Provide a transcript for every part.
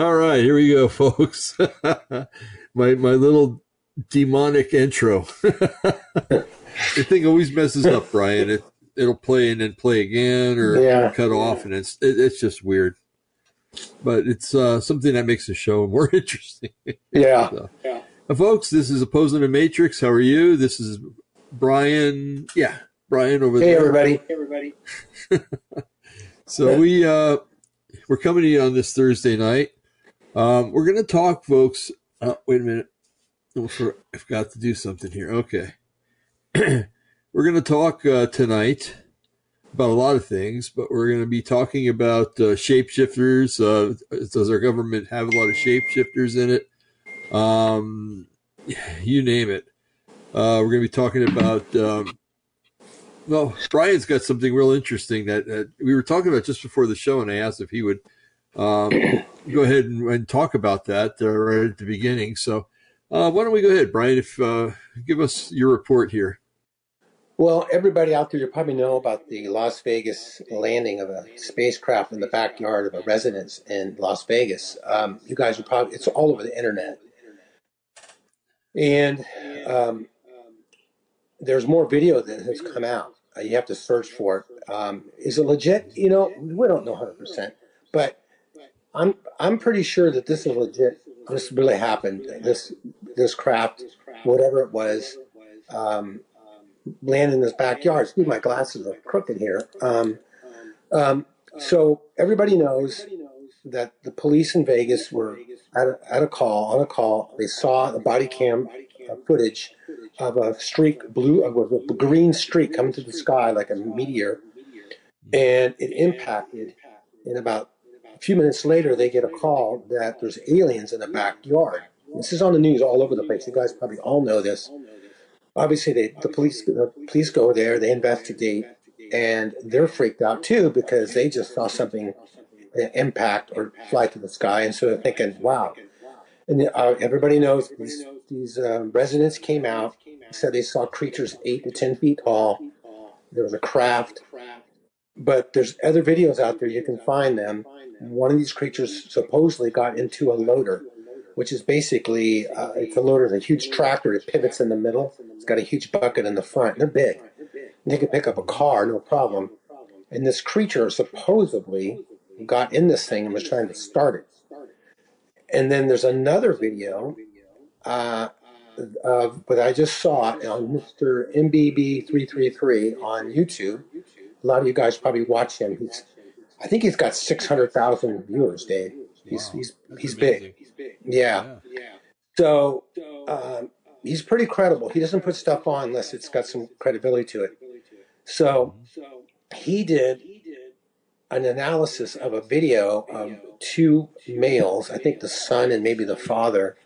All right, here we go, folks. my my little demonic intro. the thing always messes up, Brian. It it'll play and then play again or Yeah. cut off, and it's it, it's just weird. But it's uh, something that makes the show more interesting. Yeah. So, uh, folks, this is Opposing the Matrix. How are you? This is Brian. Yeah, Brian over Hey, there. everybody. Hey, everybody. So we uh we're coming to you on this Thursday night. Um we're gonna talk, folks. Uh, wait a minute. I forgot to do something here. Okay. we're gonna talk uh, tonight about a lot of things, but we're gonna be talking about uh, shapeshifters. Uh, does our government have a lot of shapeshifters in it? Um, you name it. Uh, we're gonna be talking about. Um, well, Brian's got something real interesting that, that we were talking about just before the show, and I asked if he would um, go ahead and, and talk about that uh, right at the beginning. So, uh, why don't we go ahead, Brian? If uh, give us your report here. Well, everybody out there, you probably know about the Las Vegas landing of a spacecraft in the backyard of a residence in Las Vegas. Um, you guys are probably, it's all over the internet. And um, there's more video that has come out. Uh, you have to search for it. Um, is it legit? You know, we don't know 100%. But I'm I'm pretty sure that this is legit. This really happened. This this craft, whatever it was, um, landed in his backyard. Excuse my glasses are crooked here. Um, um, so everybody knows that the police in Vegas were at a, at a call on a call. They saw the body cam footage of a streak, blue, of a green streak coming to the sky like a meteor, and it impacted. in about a few minutes later, they get a call that there's aliens in the backyard. This is on the news all over the place. You guys probably all know this. Obviously, they, the police the police go there, they investigate, and they're freaked out too because they just saw something uh, impact or fly to the sky, and so they're thinking, "Wow." And uh, everybody knows these these uh, residents came out, said they saw creatures eight to ten feet tall. There was a craft, but there's other videos out there you can find them. One of these creatures supposedly got into a loader, which is basically uh, it's a loader, it's a huge tractor. It pivots in the middle. It's got a huge bucket in the front. They're big. They can pick up a car, no problem. And this creature supposedly got in this thing and was trying to start it. And then there's another video uh, of what I just saw on Mr. MBB333 on YouTube. A lot of you guys probably watch him. He's, I think he's got 600,000 viewers, Dave. He's, Wow. he's, he's Amazing. big. Yeah. So um, he's pretty credible. He doesn't put stuff on unless it's got some credibility to it. So he did an analysis of a video of two males, I think the son and maybe the father,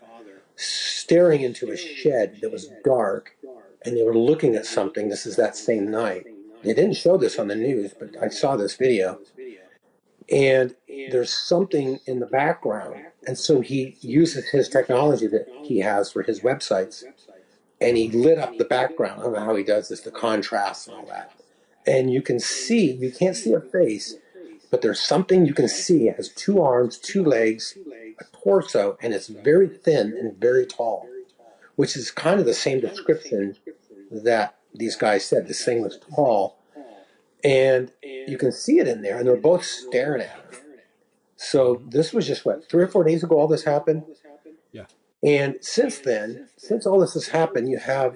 staring into a shed that was dark, and they were looking at something. This is that same night. They didn't show this on the news, but I saw this video. And there's something in the background. And so he uses his technology that he has for his websites and he lit up the background. I don't know how he does this, the contrast and all that. And you can see, you can't see a face, but there's something you can see. It has two arms, two legs, a torso, and it's very thin and very tall, which is kind of the same description that these guys said. This thing was tall. And you can see it in there, and they're both staring at him. So this was just what, three or four days ago all this happened? Yeah. And since then, since all this has happened, you have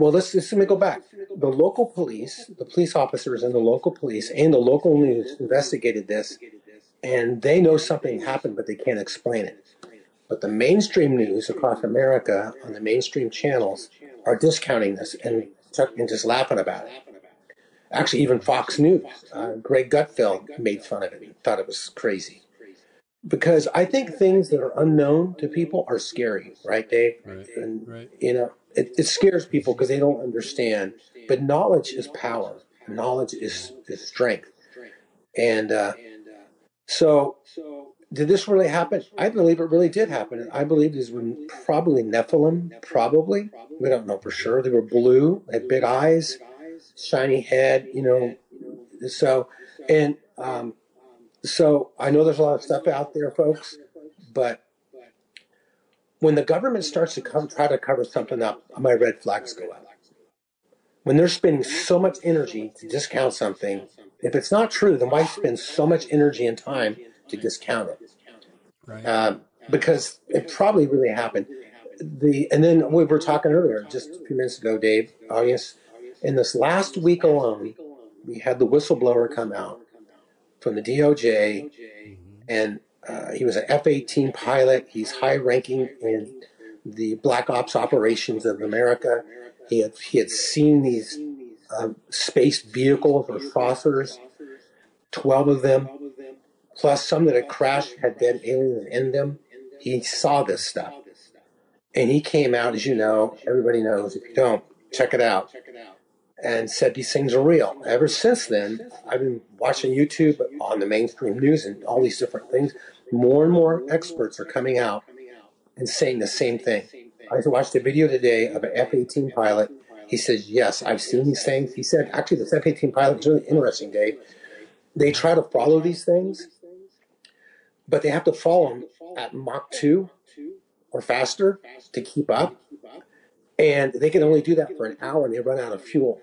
well, let's, let's let me go back. The local police, the police officers and the local police and the local news investigated this, and they know something happened, but they can't explain it. But the mainstream news across America on the mainstream channels are discounting this and, and just laughing about it. Actually, even Fox News, uh, Greg Gutfeld made fun of it and thought it was crazy. Because I think things that are unknown to people are scary, right, Dave? Right. And Right. you know, it, it scares people because they don't understand. But knowledge is power. Knowledge is, is strength. And uh, so, did this really happen? I believe it really did happen. I believe these were probably Nephilim. Probably, we don't know for sure. They were blue, had big eyes, shiny head. You know, so and um, So I know there's a lot of stuff out there, folks, but when the government starts to come try to cover something up, my red flags go up. When they're spending so much energy to discount something, if it's not true, then why spend so much energy and time to discount it? Right. Um, because it probably really happened. The and then we were talking earlier, just a few minutes ago, Dave, August. In this last week alone, we had the whistleblower come out from the DOJ, and uh, he was an F 18 pilot. He's high ranking in the Black Ops operations of America. He had, he had seen these um, space vehicles or saucers, 12 of them, plus some that had crashed had dead aliens in them. He saw this stuff. And he came out, as you know, everybody knows. If you don't, check it out. And said these things are real. Ever since then, I've been watching YouTube on the mainstream news and all these different things. More and more experts are coming out and saying the same thing. I watched a video today of an F 18 pilot. He says, Yes, I've seen these things. He said, Actually, this F 18 pilot is really interesting, Dave. They try to follow these things, but they have to follow them at Mach 2 or faster to keep up. And they can only do that for an hour and they run out of fuel.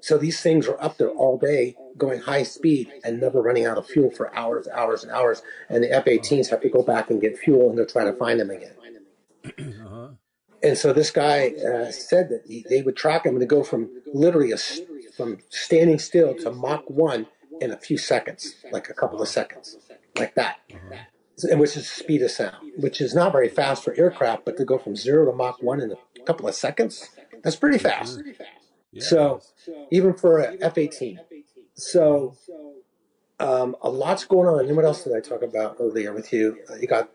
So these things are up there all day going high speed and never running out of fuel for hours, hours, and hours. And the F 18s have to go back and get fuel and they're trying to find them again. Uh-huh. And so this guy uh, said that he, they would track him to go from literally a, from standing still to Mach 1 in a few seconds, like a couple of seconds, like that. And which is the speed of sound, which is not very fast for aircraft, but to go from zero to Mach 1 in a couple of seconds, that's pretty fast. Yeah. So even for an F 18. So um, a lot's going on. And what else did I talk about earlier with you? Uh, you got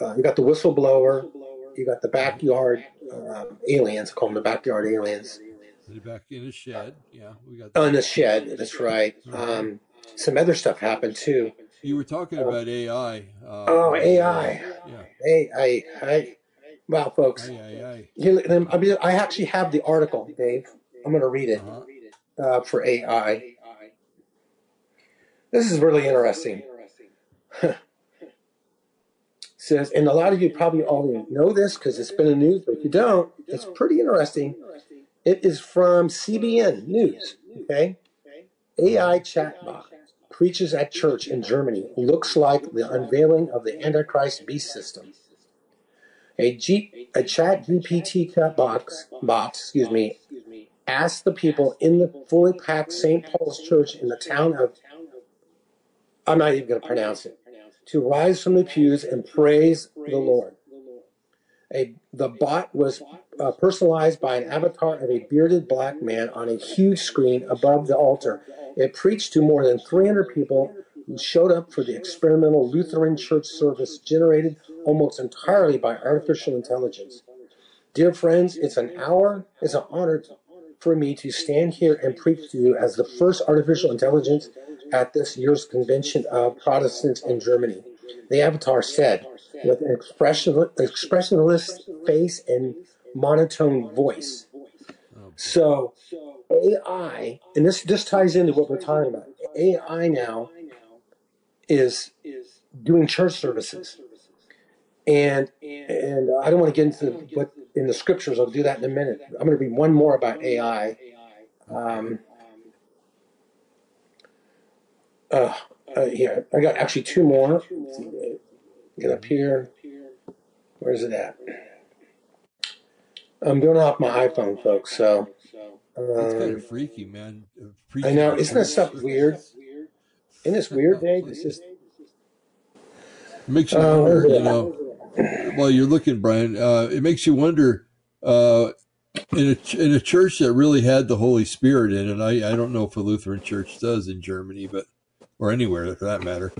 uh, you got the whistleblower, you got the backyard um, aliens. I call them the backyard aliens. They're back in the shed. Yeah, we got. Oh, in the shed. That's right. Um, some other stuff happened too. You were talking about AI. Uh, Oh, AI. Yeah. Hey, I, I, wow, folks. Aye, aye, aye. I mean, I actually have the article, Dave. I'm going to read it Uh-huh. uh, for AI. This is really interesting. says, and a lot of you probably already know this because it's been in the news, but if you don't, it's pretty interesting. It is from CBN News. Okay, AI chatbot preaches at church in Germany looks like the unveiling of the Antichrist beast system. A, G, a chat GPT box, box, excuse me, asked the people in the fully packed St. Paul's Church in the town of, I'm not even going to pronounce it, to rise from the pews and praise the Lord. A, the bot was uh, personalized by an avatar of a bearded black man on a huge screen above the altar. It preached to more than 300 people who showed up for the experimental Lutheran church service generated almost entirely by artificial intelligence. Dear friends, it's an hour, it's an honor for me to stand here and preach to you as the first artificial intelligence at this year's convention of Protestants in Germany. The avatar said, with an expression, expressionless face and monotone voice. So AI, and this this ties into what we're talking about. AI now is doing church services, and and I don't want to get into what in the scriptures. I'll do that in a minute. I'm going to read one more about AI. Um, uh, uh, here, I got actually two more. Get up here. Where's it at? I'm doing off my iPhone, folks. So That's kind um, of freaky, man. Uh, I know, isn't that stuff weird? Isn't this weird, Dave? It's just makes you uh, wonder, you know, while you're looking, Brian, uh, it makes you wonder uh, in a in a church that really had the Holy Spirit in it. I I don't know if a Lutheran church does in Germany, but or anywhere for that matter.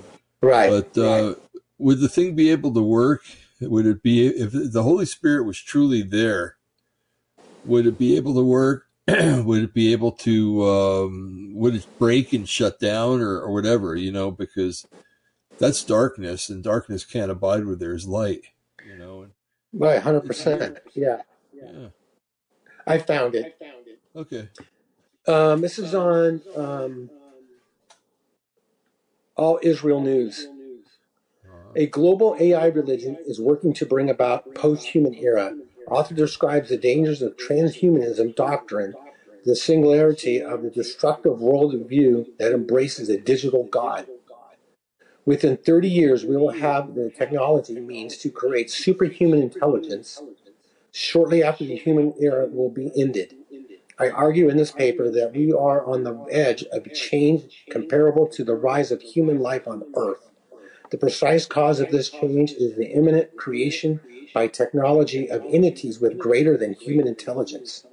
Right. But uh, would the thing be able to work? Would it be if the Holy Spirit was truly there? Would it be able to work? would it be able to? Um, would it break and shut down or, or whatever? You know, because that's darkness, and darkness can't abide where there's light. You know, and Right, hundred percent. Yeah, Yeah. I found it. Okay. Um, this is on um, All Israel News. A global AI religion is working to bring about post-human era. Author describes the dangers of transhumanism doctrine, the singularity of the destructive worldview that embraces a digital god. Within 30 years, we will have the technology means to create superhuman intelligence. Shortly after the human era will be ended. I argue in this paper that we are on the edge of a change comparable to the rise of human life on Earth. The precise cause of this change is the imminent creation by technology of entities with greater than human intelligence.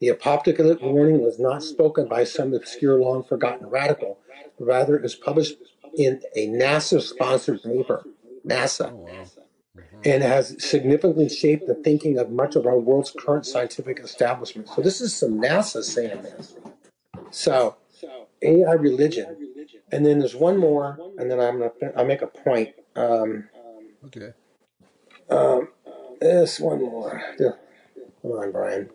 The apocalyptic warning was not spoken by some obscure, long forgotten radical, rather, it was published in a NASA sponsored paper. NASA. Oh, And has significantly shaped the thinking of much of our world's current scientific establishment. So, this is some NASA saying this. So, AI religion. And then there's one more, and then I'm gonna I'll make a point. Um, Okay. um, this one more. Come on, Brian.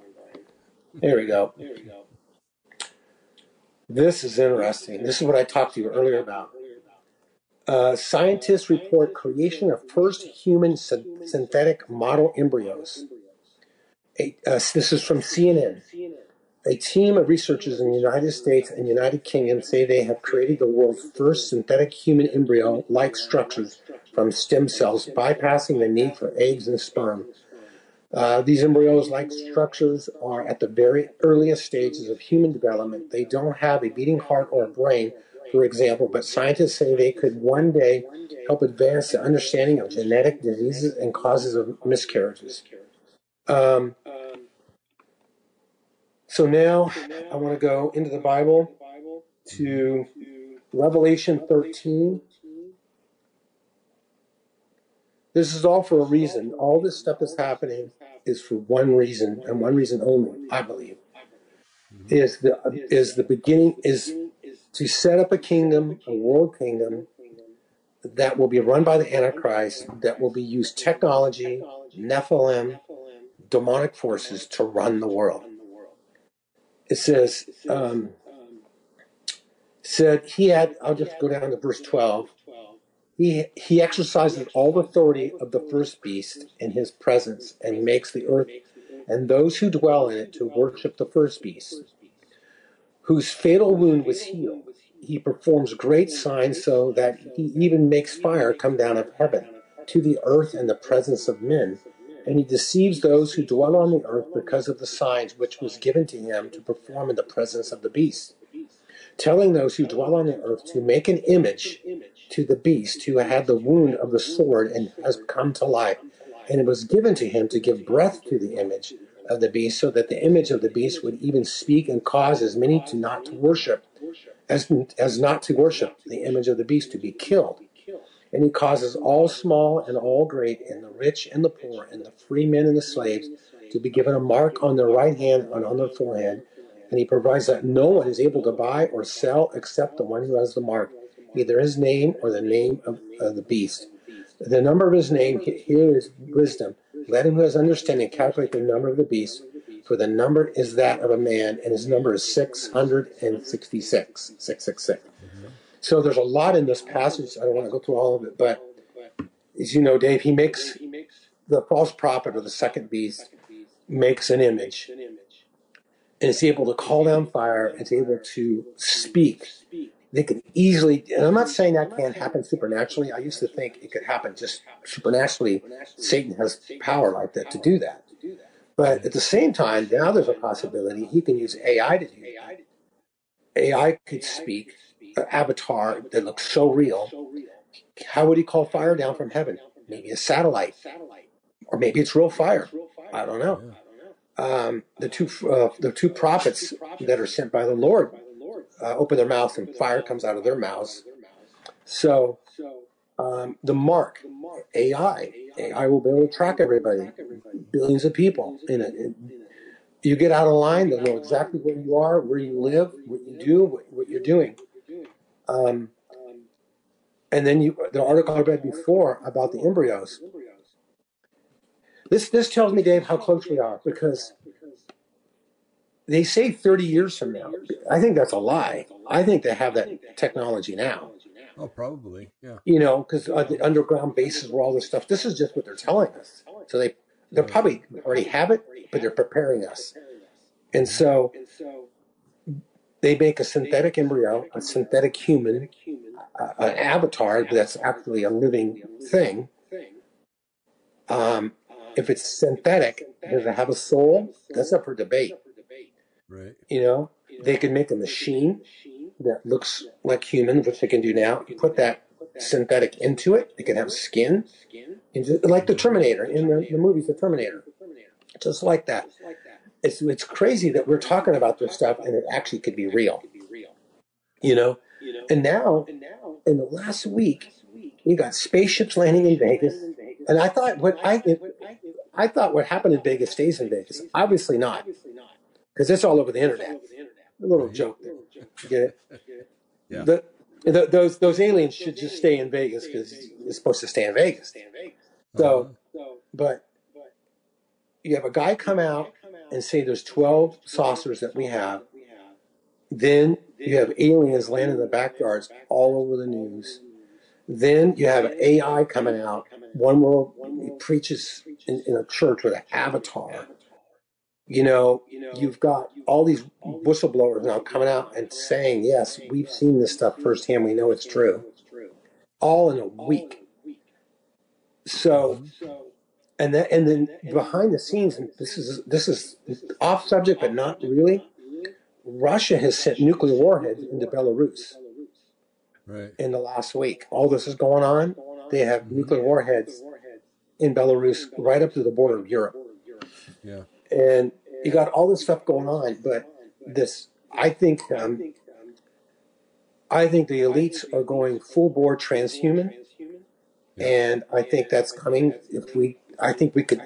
There we go. This is interesting. This is what I talked to you earlier about. Uh, scientists report creation of first human syn- synthetic model embryos. A, uh, this is from CNN. A team of researchers in the United States and United Kingdom say they have created the world's first synthetic human embryo like structures from stem cells, bypassing the need for eggs and sperm. Uh, these embryos like structures are at the very earliest stages of human development. They don't have a beating heart or a brain, for example, but scientists say they could one day help advance the understanding of genetic diseases and causes of miscarriages. Um, so now I want to go into the Bible to Revelation 13. This is all for a reason. All this stuff is happening is for one reason and one reason only, I believe. Is the is the beginning is to set up a kingdom, a world kingdom that will be run by the Antichrist, that will be used technology, Nephilim, demonic forces to run the world. It says, um, said he had, I'll just go down to verse 12. He, he exercises all the authority of the first beast in his presence and makes the earth and those who dwell in it to worship the first beast, whose fatal wound was healed. He performs great signs so that he even makes fire come down of heaven to the earth in the presence of men. And he deceives those who dwell on the earth because of the signs which was given to him to perform in the presence of the beast, telling those who dwell on the earth to make an image to the beast who had the wound of the sword and has come to life. And it was given to him to give breath to the image of the beast, so that the image of the beast would even speak and cause as many to not to worship as, as not to worship the image of the beast to be killed. And he causes all small and all great, and the rich and the poor, and the free men and the slaves to be given a mark on their right hand and on their forehead. And he provides that no one is able to buy or sell except the one who has the mark, either his name or the name of uh, the beast. The number of his name, here is wisdom. Let him who has understanding calculate the number of the beast, for the number is that of a man, and his number is 666. 666. So there's a lot in this passage. I don't want to go through all of it, but as you know, Dave, he makes the false prophet or the second beast makes an image and is able to call down fire and is able to speak. They can easily, and I'm not saying that can't happen supernaturally. I used to think it could happen just supernaturally. Satan has power like that to do that. But at the same time, now there's a possibility he can use AI to do that. AI could speak, an avatar that looks so real. How would he call fire down from heaven? Maybe a satellite, or maybe it's real fire. I don't know. Um, the two uh, the two prophets that are sent by the Lord uh, open their mouths and fire comes out of their mouths. So um, the mark AI AI will be able to track everybody, billions of people in it. You get out of line, they'll know exactly where you are, where you live, what you do, what, what you're doing. Um, and then you, the article I read before about the embryos. This this tells me, Dave, how close we are because they say 30 years from now. I think that's a lie. I think they have that technology now. Oh, probably, yeah. You know, because uh, the underground bases where all this stuff. This is just what they're telling us. So they they probably already have it, but they're preparing us. And so they make a synthetic embryo, a synthetic human, uh, an avatar that's actually a living thing. Um, if it's synthetic, does it have a soul? That's up for debate. Right. You know, they can make a machine that looks like human, which they can do now. You put that synthetic into it, it can have skin, like the Terminator in the, the movies, The Terminator, just like that. It's it's crazy that we're talking about this stuff and it actually could be real. You know, and now in the last week, you got spaceships landing in Vegas, and I thought what I I thought what happened in Vegas stays in Vegas. Obviously not, because it's all over the internet. A little joke there. Get it? Yeah. The, the, those those aliens should just stay in Vegas because it's supposed to stay in Vegas. So, uh-huh. but you have a guy come out and say there's 12 saucers that we have. Then you have aliens landing in the backyards all over the news. Then you have AI coming out. One world he preaches in, in a church with an avatar. You know, you've got all these whistleblowers now coming out and saying, yes, we've seen this stuff firsthand. We know it's true. All in a week. So, and then, and then behind the scenes, and this is this is off subject, but not really. Russia has sent nuclear warheads into Belarus Right. in the last week. All this is going on. They have mm-hmm. nuclear warheads in Belarus right up to the border of Europe. Yeah. And you got all this stuff going on, but this, I think, um, I think the elites are going full bore transhuman, and I think that's coming. If we, I think we could.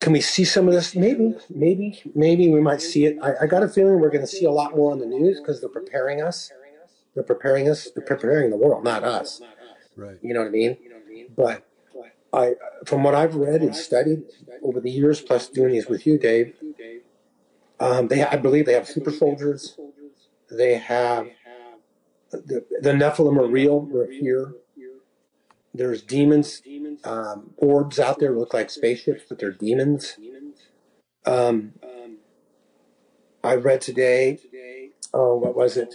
Can we see some of this? Maybe, maybe, maybe we might see it. I, I got a feeling we're going to see a lot more on the news because they're preparing us. They're preparing us. They're preparing the world, not us. Right. You know what I mean? But I, from what I've read and studied over the years, plus doing these with you, Dave, um, they, I believe, they have super soldiers. They have the, the Nephilim are real. They're here. There's demons, um, orbs out there look like spaceships, but they're demons. Um, I read today. Oh, what was it?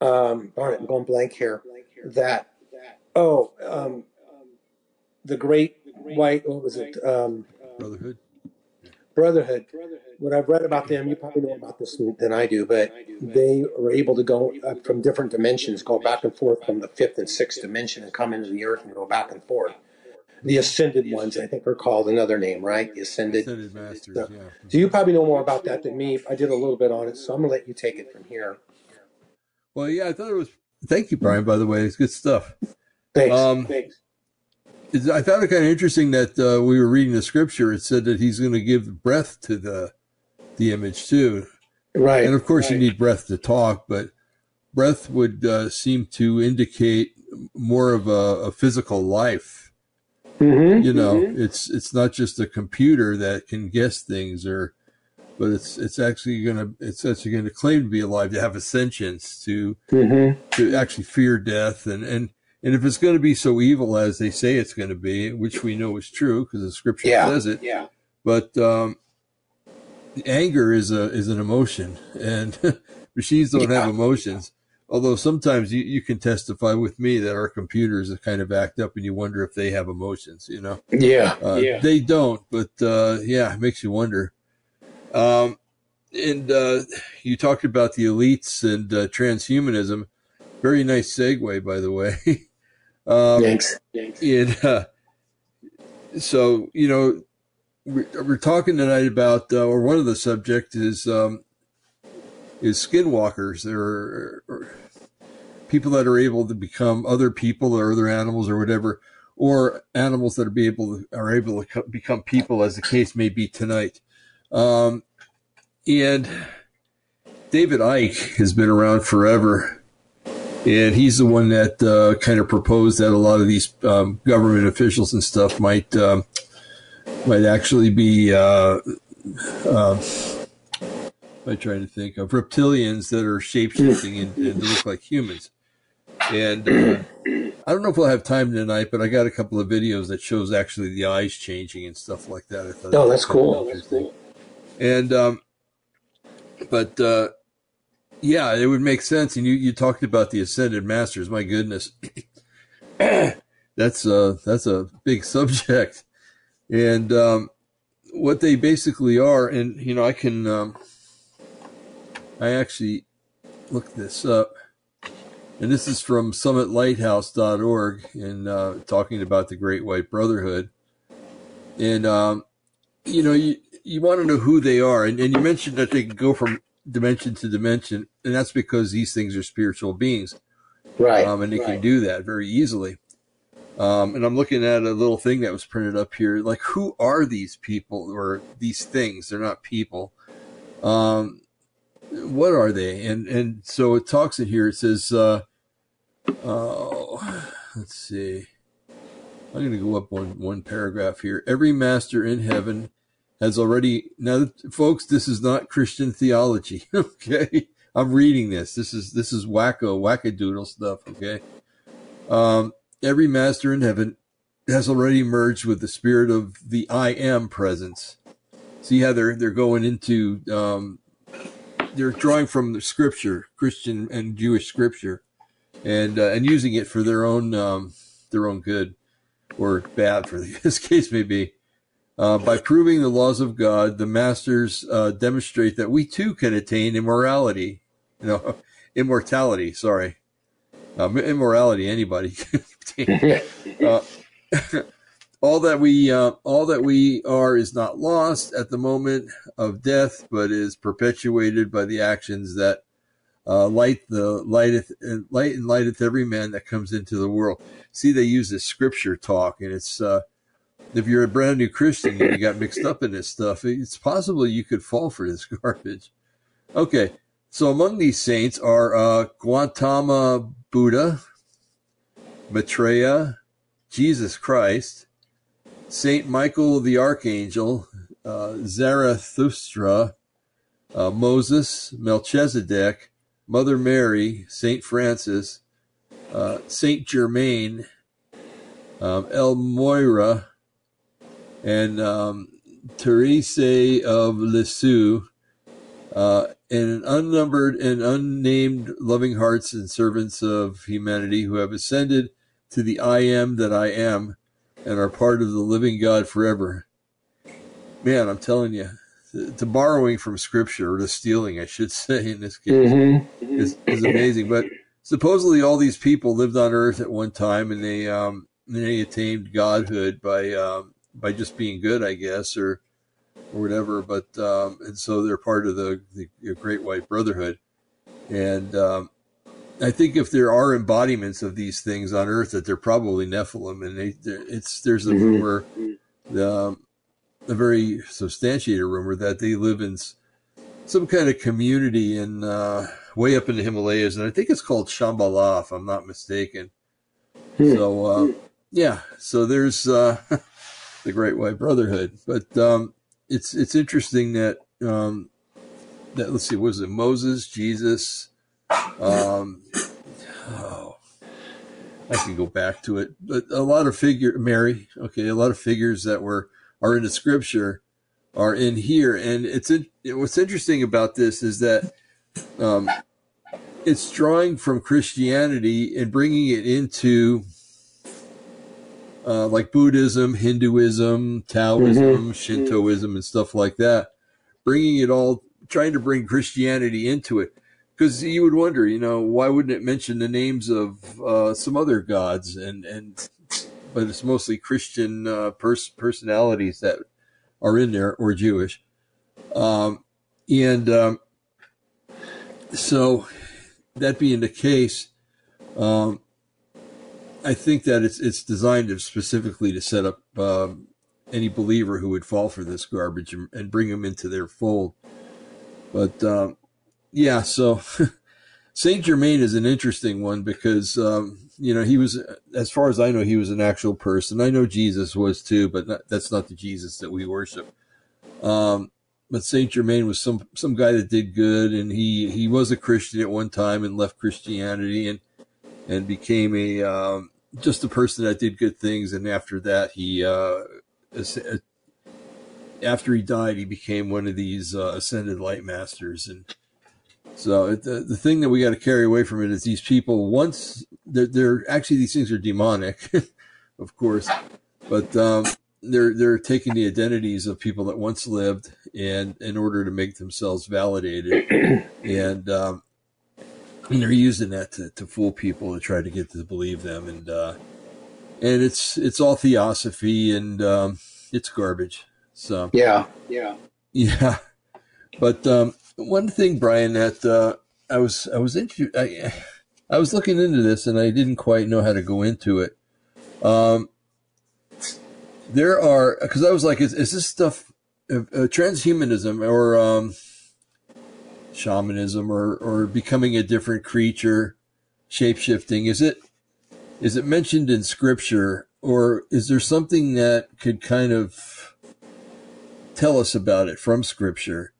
Um, darn it, I'm going blank here. That oh, um, the Great White. What was it? Um, Brotherhood. Brotherhood. What I've read about them, you probably know about this than I do, but they are able to go uh, from different dimensions, go back and forth from the fifth and sixth dimension, and come into the earth and go back and forth. The ascended ones, I think, are called another name, right? The ascended. Ascended Masters. So, Yeah. so you probably know more about that than me. I did a little bit on it, so I'm gonna let you take it from here. Well, yeah, I thought it was. Thank you, Brian. By the way, it's good stuff. Thanks. Um, Thanks. I found it kind of interesting that uh, we were reading the scripture. It said that he's going to give breath to the the image too, Right. and of course you need breath to talk, but breath would uh, seem to indicate more of a, a physical life. Mm-hmm. You know, it's it's not just a computer that can guess things, or but it's it's actually going to it's actually going to claim to be alive, to have a sentience, to Mm-hmm. to actually fear death and and and if it's going to be so evil as they say it's going to be which we know is true because the scripture Yeah. says it Yeah. but um anger is a is an emotion and machines don't Yeah. have emotions although sometimes you, you can testify with me that our computers are kind of act up and you wonder if they have emotions you know Yeah. uh, yeah. They don't, but uh, yeah, it makes you wonder. Um, and uh, you talked about the elites and uh, transhumanism. Very nice segue, by the way. um, Thanks. And uh, so, you know, we're, we're talking tonight about, uh, or one of the subjects is um, is skinwalkers. There are, are people that are able to become other people or other animals or whatever, or animals that are be able to, are able to co- become people, as the case may be tonight. Um, and David Icke has been around forever, and he's the one that uh, kind of proposed that a lot of these um, government officials and stuff might um, might actually be uh, uh, I try to think of reptilians that are shape shifting and, and look like humans. And uh, I don't know if we'll have time tonight, but I got a couple of videos that shows actually the eyes changing and stuff like that. I thought oh, that's cool. That's cool. And um, but uh, yeah, it would make sense. And you you talked about the ascended masters. My goodness, that's a that's a big subject. And um, what they basically are, and you know, I can um, I actually looked this up and this is from summitlighthouse.org and uh, talking about the Great White Brotherhood. And, um, you know, you, you want to know who they are. And, and you mentioned that they can go from dimension to dimension, and that's because these things are spiritual beings. Right. Um, and they right. can do that very easily. Um, and I'm looking at a little thing that was printed up here. Like, who are these people or these things? They're not people. Um, what are they? And and so it talks in here. It says, uh, Oh, let's see. I'm going to go up one one paragraph here. Every master in heaven has already now, folks. This is not Christian theology. Okay, I'm reading this. This is this is wacko wackadoodle stuff. Okay, um, every master in heaven has already merged with the spirit of the I am presence. See how they're they're going into um, they're drawing from the scripture, Christian and Jewish scripture and uh, and using it for their own um, their own good or bad, for this case may be. Uh, by proving the laws of God, the masters uh, demonstrate that we too can attain immorality. You know, immortality. Sorry, um, immorality. Anybody uh, all that we uh, all that we are is not lost at the moment of death, but is perpetuated by the actions that uh, light the lighteth light and lighteth every man that comes into the world. See, they use this scripture talk, and it's uh, if you're a brand new Christian and you got mixed up in this stuff, it's possible you could fall for this garbage. Okay, so among these saints are uh, Gautama Buddha, Maitreya, Jesus Christ, Saint Michael the Archangel, uh, Zarathustra, uh, Moses, Melchizedek, Mother Mary, Saint Francis, uh, Saint Germain, um, El Morya, and um, Therese of Lisieux, uh, and unnumbered and unnamed loving hearts and servants of humanity who have ascended to the I am that I am and are part of the living God forever. Man, I'm telling you, to borrowing from scripture or to stealing, I should say, in this case, mm-hmm. is, is amazing. But supposedly, all these people lived on Earth at one time, and they um, they attained godhood by um, by just being good, I guess, or or whatever. But um, and so they're part of the, the Great White Brotherhood, and um, I think if there are embodiments of these things on Earth, that they're probably Nephilim, and they, it's there's a mm-hmm. rumor. Um, a very substantiated rumor that they live in some kind of community in uh, way up in the Himalayas, and I think it's called Shambhala, if I'm not mistaken. Hmm. So, uh, yeah, so there's uh, the Great White Brotherhood, but um, it's it's interesting that um, that let's see, was it Moses, Jesus? Um, oh, I can go back to it, but a lot of figure Mary, okay, a lot of figures that were are in the scripture are in here. And it's what's interesting about this is that um, it's drawing from Christianity and bringing it into uh, like Buddhism, Hinduism, Taoism, mm-hmm. Shintoism, and stuff like that. Bringing it all, trying to bring Christianity into it. Because you would wonder, you know, why wouldn't it mention the names of uh, some other gods and and but it's mostly Christian uh, pers- personalities that are in there or Jewish. Um, and um, so, that being the case, um, I think that it's it's designed specifically to set up um, any believer who would fall for this garbage and, and bring them into their fold. But um, yeah, so Saint Germain is an interesting one because um, you know, he was, as far as I know, he was an actual person. I know Jesus was too, but not, that's not the Jesus that we worship. Um, but Saint Germain was some some guy that did good, and he he was a Christian at one time and left Christianity and and became a um, just a person that did good things. And after that, he uh, after he died, he became one of these uh, ascended light masters. And so the the thing that we got to carry away from it is these people once they're, they're actually these things are demonic, of course, but um, they're they're taking the identities of people that once lived and in order to make themselves validated and um, and they're using that to, to fool people to try to get to believe them. And uh, and it's it's all theosophy and um, it's garbage. So. Yeah. Yeah. Yeah. But um, one thing Brian that uh, I was I was into I, I was looking into this and I didn't quite know how to go into it. Um, there are because I was like, is, is this stuff uh, uh, transhumanism or um, shamanism or or becoming a different creature, shapeshifting? Is it is it mentioned in scripture or is there something that could kind of tell us about it from scripture?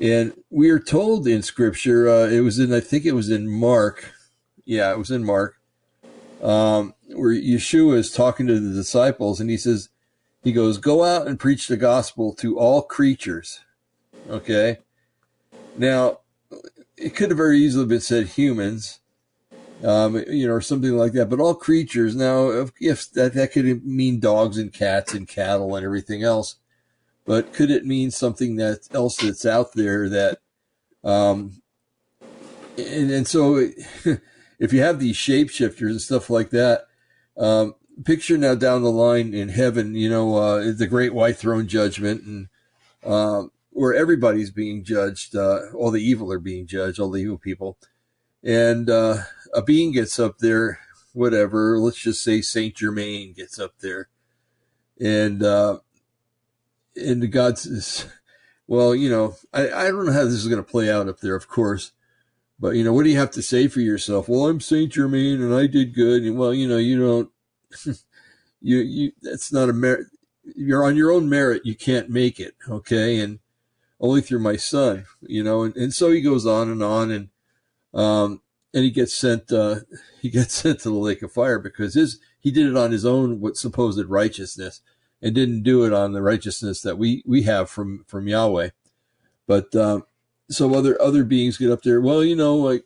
And we are told in scripture, uh, it was in, I think it was in Mark. Yeah, it was in Mark, um, where Yeshua is talking to the disciples and he says, he goes, Go out and preach the gospel to all creatures. Okay. Now, it could have very easily been said humans, um, you know, or something like that, but all creatures. Now, if that, that could mean dogs and cats and cattle and everything else, but could it mean something that else that's out there that, um, and, and so if you have these shapeshifters and stuff like that, um, picture now down the line in heaven, you know, uh, the great white throne judgment and, um, where everybody's being judged, uh, all the evil are being judged, all the evil people. And, uh, a being gets up there, whatever, let's just say Saint Germain gets up there. And, uh, and God says, well, you know, I, I don't know how this is going to play out up there, of course. But, you know, what do you have to say for yourself? Well, I'm Saint Germain and I did good. And, well, you know, you don't, you you that's not a merit. You're on your own merit. You can't make it. Okay, and only through my son. You know, and, and so he goes on and on, and um, and he gets sent. Uh, he gets sent to the lake of fire because his he did it on his own what supposed righteousness, and didn't do it on the righteousness that we we have from from Yahweh. But um, so other other beings get up there. Well, you know, like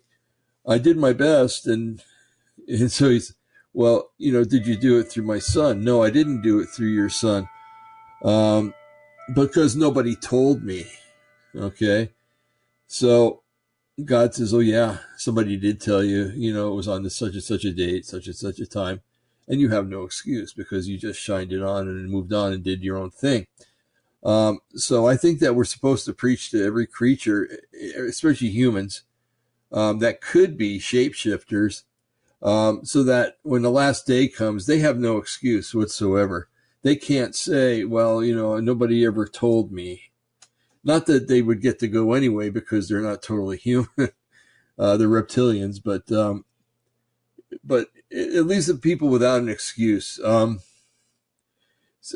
I did my best, and and so he's well, you know, did you do it through my son? No, I didn't do it through your son. Um, because nobody told me. Okay. So God says, Oh yeah, somebody did tell you, you know, it was on such and such a date, such and such a time. And you have no excuse because you just shined it on and moved on and did your own thing. Um, so I think that we're supposed to preach to every creature, especially humans, um, that could be shapeshifters um, so that when the last day comes, they have no excuse whatsoever. They can't say, well, you know, nobody ever told me. Not that they would get to go anyway because they're not totally human. uh, they're reptilians, but, um, but it, leaves the people without an excuse. Um,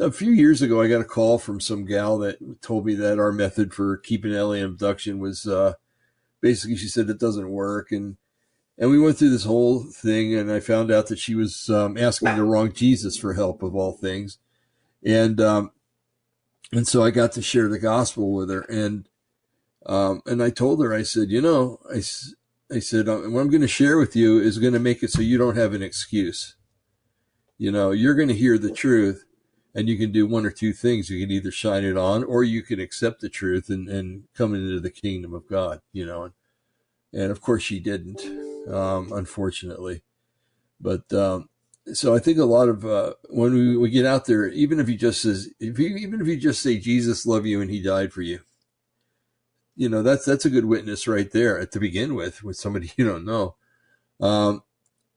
a few years ago, I got a call from some gal that told me that our method for keeping alien abduction was, uh, basically she said it doesn't work. And, and we went through this whole thing, and I found out that she was um, asking the wrong Jesus for help, of all things, and um, and so I got to share the gospel with her, and um, and I told her, I said, you know, I, I said, uh, what I'm going to share with you is going to make it so you don't have an excuse. You know, you're going to hear the truth, and you can do one or two things. You can either shine it on, or you can accept the truth and and come into the kingdom of God. You know, and, and of course she didn't um, unfortunately. But um, so I think a lot of uh, when we, we get out there, even if he just says, if even if you just say Jesus love you and he died for you, you know that's that's a good witness right there to begin with with somebody you don't know, um,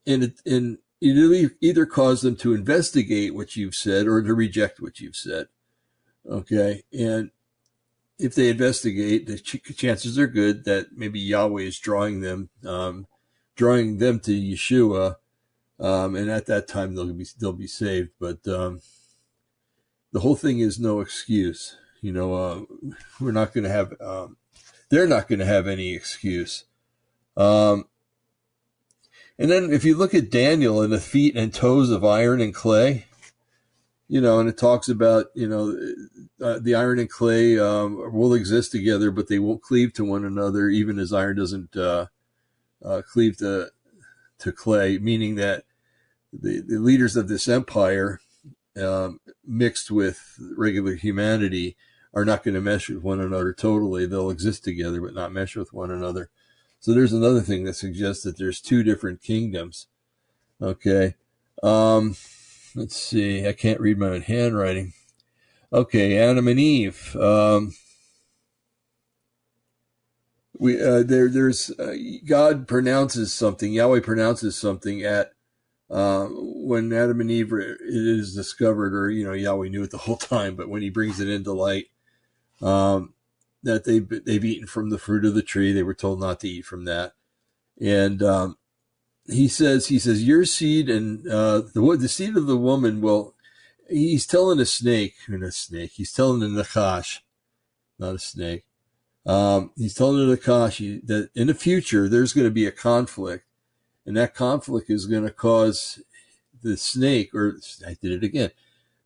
and it, and it either cause them to investigate what you've said or to reject what you've said. Okay, and if they investigate, the ch- chances are good that maybe Yahweh is drawing them um, drawing them to Yeshua, um, and at that time they'll be they'll be saved. But um, the whole thing is no excuse. You know, uh, we're not going to have, um, they're not going to have any excuse. Um, and then if you look at Daniel and the feet and toes of iron and clay, you know, and it talks about, you know, uh, the iron and clay um, will exist together, but they won't cleave to one another, even as iron doesn't uh, uh, cleave to to clay, meaning that the, the leaders of this empire, um, mixed with regular humanity, are not going to mesh with one another totally. They'll exist together, but not mesh with one another. So there's another thing that suggests that there's two different kingdoms. Okay. Um, let's see. I can't read my own handwriting. Okay, Adam and Eve. Um, we uh, there there's uh, God pronounces something. Yahweh pronounces something at uh, when Adam and Eve it is discovered, or you know Yahweh knew it the whole time, but when He brings it into light, um, that they they've eaten from the fruit of the tree. They were told not to eat from that, and um, he says he says your seed and uh, the the seed of the woman will. He's telling a snake, and a snake. He's telling the Nakash, not a snake. Um, he's telling the Nakash that in the future there's going to be a conflict, and that conflict is going to cause the snake, or I did it again,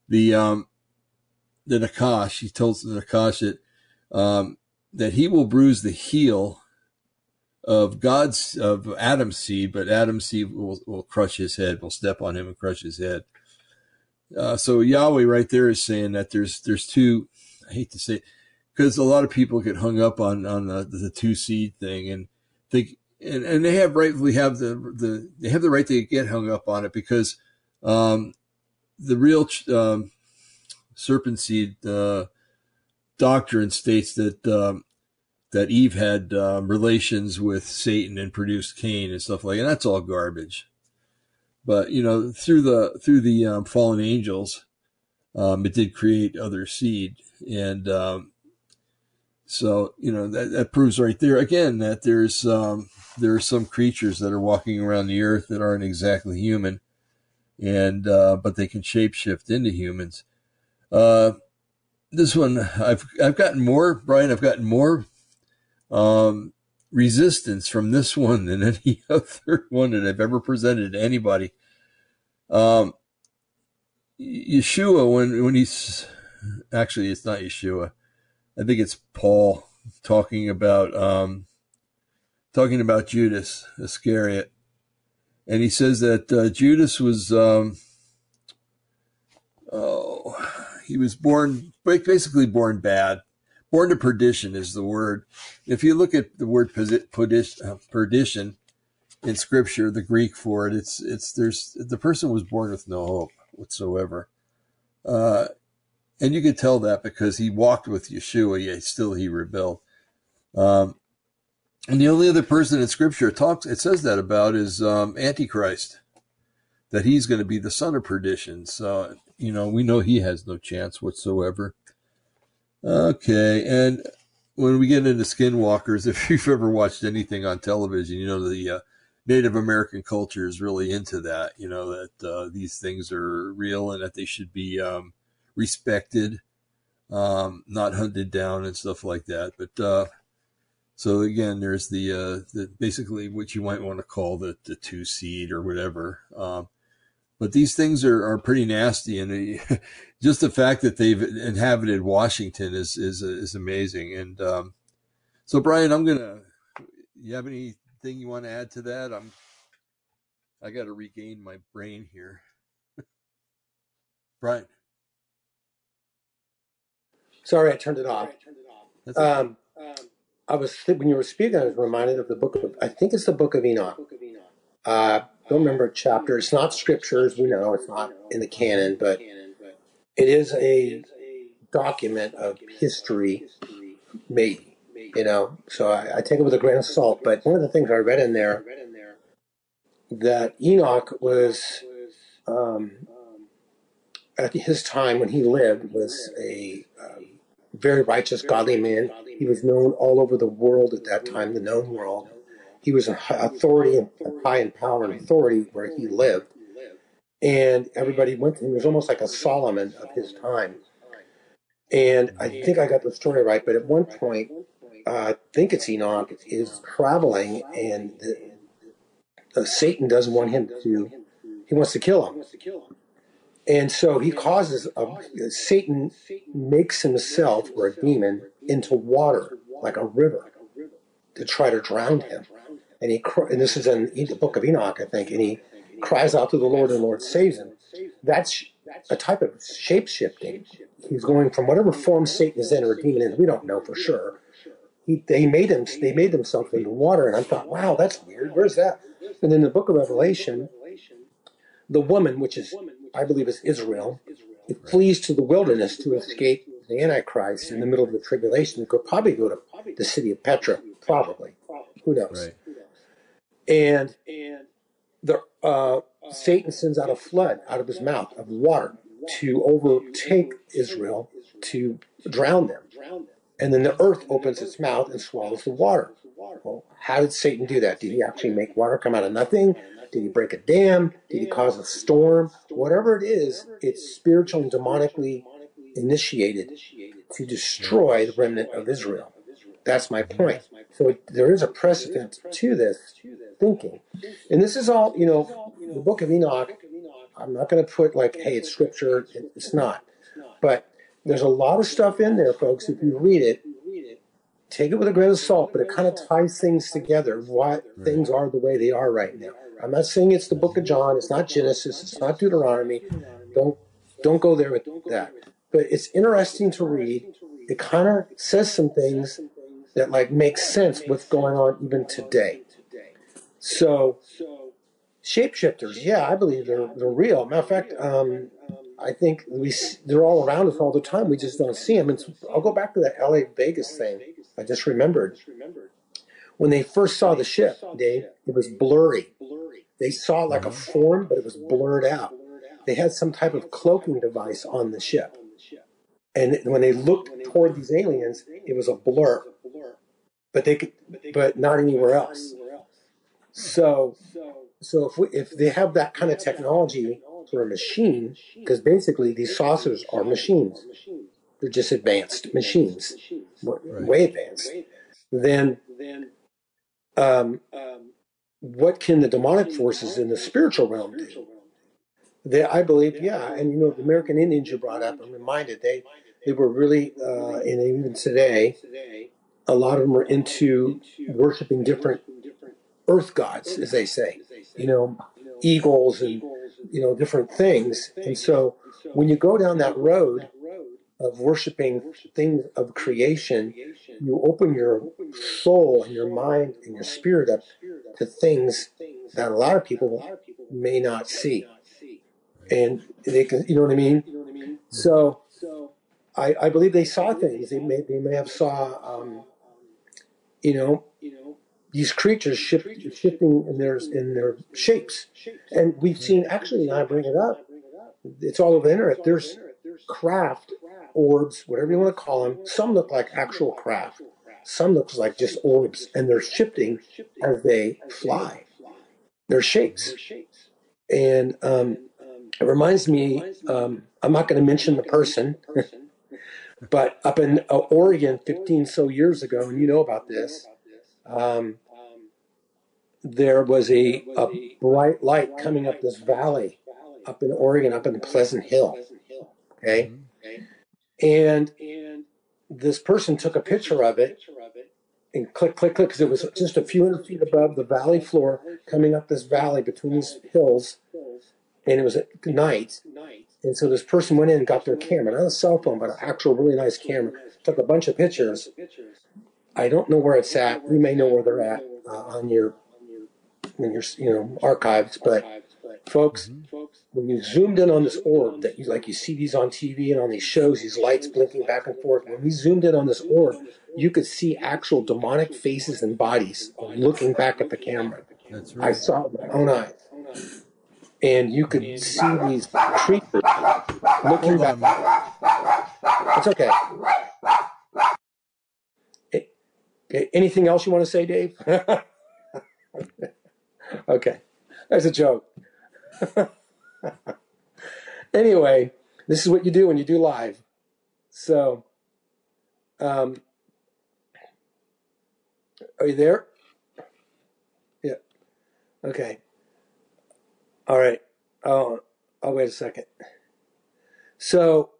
the um, the Nakash. He tells the Nakash that um, that he will bruise the heel of God's of Adam's seed, but Adam's seed will, will crush his head, will step on him and crush his head. Uh, so Yahweh right there is saying that there's there's two. I hate to say, because a lot of people get hung up on on the, the two seed thing and think, and, and they have rightfully have the the they have the right to get hung up on it because um, the real um, serpent seed uh, doctrine states that um, that Eve had um, relations with Satan and produced Cain and stuff like, that. and that's all garbage. But you know, through the through the um, fallen angels, um, it did create other seed, and um, so you know that, that proves right there again that there's um, there are some creatures that are walking around the earth that aren't exactly human, and uh, but they can shapeshift into humans. Uh, this one I've I've gotten more, Brian. I've gotten more um, resistance from this one than any other one that I've ever presented to anybody. Um, Yeshua, when when he's actually it's not Yeshua, I think it's Paul talking about um, talking about Judas Iscariot, and he says that uh, Judas was um, oh he was born basically born bad. Born to perdition is the word. If you look at the word uh, perdition in scripture, the Greek for it, it's it's there's the person was born with no hope whatsoever. Uh, and you could tell that because he walked with Yeshua, yet still he rebelled. Um, and the only other person in Scripture talks it says that about is um, Antichrist, that he's going to be the son of perdition. So you know, we know he has no chance whatsoever. Okay, and when we get into skinwalkers, if you've ever watched anything on television, you know the uh, Native American culture is really into that. You know that uh, these things are real and that they should be um, respected, um, not hunted down and stuff like that. But uh, so again, there's the, uh, the basically what you might want to call the the two seed or whatever. Um, but these things are, are pretty nasty, and uh, just the fact that they've inhabited Washington is is is amazing. And um, so, Brian, I'm gonna. You have anything you want to add to that? I'm. I got to regain my brain here. Brian. Sorry, I turned it off. Um, I was when you were speaking, I was reminded of the book of I think it's the book of Enoch. Uh, don't remember a chapter. It's not scriptures. We know it's not in the canon, but it is a document of history, maybe. You know, so I, I take it with a grain of salt. But one of the things I read in there that Enoch was um, at his time when he lived was a um, very righteous, godly man. He was known all over the world at that time, the known world he was an authority high in power and authority where he lived. And everybody went to him. He was almost like a Solomon of his time. And I think I got the story right, but at one point, uh, I think it's Enoch is traveling, and the, uh, Satan doesn't want him to. He wants to kill him, and so he causes a, Satan makes himself or a demon into water like a river to try to drown him. And he and this is in the book of Enoch, I think, and he cries out to the Lord, and the Lord saves him. That's a type of shape shifting. He's going from whatever form Satan is in or a demon is. We don't know for sure. He, they made him. They made themselves into water, and I thought, wow, that's weird. Where's that? And in the book of Revelation, the woman, which is I believe is Israel, it flees to the wilderness to escape the Antichrist in the middle of the tribulation. It could probably go to the city of Petra, probably. Who knows? Right. And the uh, Satan sends out a flood out of his mouth of water to overtake Israel to drown them. And then the earth opens its mouth and swallows the water. Well, how did Satan do that? Did he actually make water come out of nothing? Did he break a dam? Did he cause a storm? Whatever it is, it's spiritual and demonically initiated to destroy the remnant of Israel. That's my point. So there is a precedent to this thinking. And this is all, you know, the book of Enoch, I'm not going to put like, hey, it's scripture. It's not. But there's a lot of stuff in there, folks. If you read it, take it with a grain of salt, but it kind of ties things together, why things are the way they are right now. I'm not saying it's the book of John, it's not Genesis, it's not Deuteronomy. Don't don't go there with that. But it's interesting to read. It kind of says some things that like make sense what's going on even today. So shapeshifters, yeah, I believe they're they're real. Matter of fact, um, I think we they're all around us all the time. We just don't see them. And I'll go back to that Las Vegas thing. I just remembered when they first saw the ship, Dave. It was blurry. They saw like a form, but it was blurred out. They had some type of cloaking device on the ship. And when they looked toward these aliens, it was a blur. But they could, but not anywhere else. So, so if we, if they have that kind of technology for a machine, because basically these saucers are machines, they're just advanced machines, way advanced. Then, um, what can the demonic forces in the spiritual realm do? They, I believe, yeah, and you know, the American Indians you brought up, I'm reminded they they were really, uh, and even today, a lot of them are into worshiping different earth gods, as they say, you know, eagles and you know different things. And so, when you go down that road of worshiping things of creation, you open your soul and your mind and your spirit up to things that a lot of people may not see. And they can, you know what I mean? So I, I believe they saw things. They may, they may have saw, um, you know, these creatures shift, shifting in their in their shapes, and we've seen actually. I bring it up. It's all over the internet. There's craft orbs, whatever you want to call them. Some look like actual craft. Some looks like just orbs, and they're shifting as they fly. They're shapes, and um, it reminds me. Um, I'm not going to mention the person, but up in uh, Oregon, 15 so years ago, and you know about this. Um, there was a, a bright light coming up this valley up in Oregon, up in Pleasant Hill. Okay. And this person took a picture of it and click, click, click, because it was just a few hundred feet above the valley floor, coming up this valley between these hills. And it was at night. And so this person went in and got their camera, not a cell phone, but an actual really nice camera, took a bunch of pictures. I don't know where it's at. We may know where they're at uh, on your, in your, you know, archives, but folks, when you zoomed in on this orb that you like you see these on TV and on these shows, these lights blinking back and forth. When we zoomed in on this orb, you could see actual demonic faces and bodies looking back at the camera. That's right. I saw it with my own eyes. And you could see these creatures looking back. It's okay. A- Anything else you want to say, Dave? okay. That's a joke. anyway, this is what you do when you do live. So, um, are you there? Yeah. Okay. All right. Oh, I'll wait a second. So,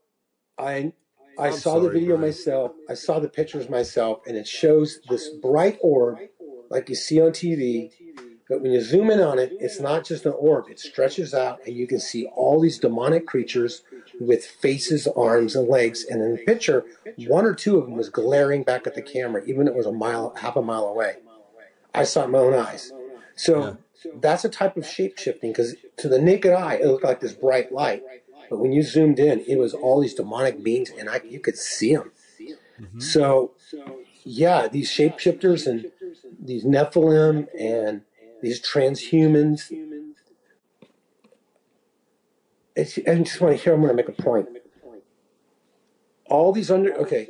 I I I'm saw the video Brian. myself. I saw the pictures myself, and it shows this bright orb like you see on TV. But when you zoom in on it, it's not just an orb. It stretches out, and you can see all these demonic creatures with faces, arms, and legs. And in the picture, one or two of them was glaring back at the camera, even if it was a mile, half a mile away. I saw it my own eyes. So that's a type of shape shifting because to the naked eye, it looked like this bright light. But when you zoomed in, it was all these demonic beings, and I, you could see them. Mhm. So, yeah, these shapeshifters and these Nephilim and these transhumans. It's, I just want to hear. I'm going to make a point. All these under. Okay,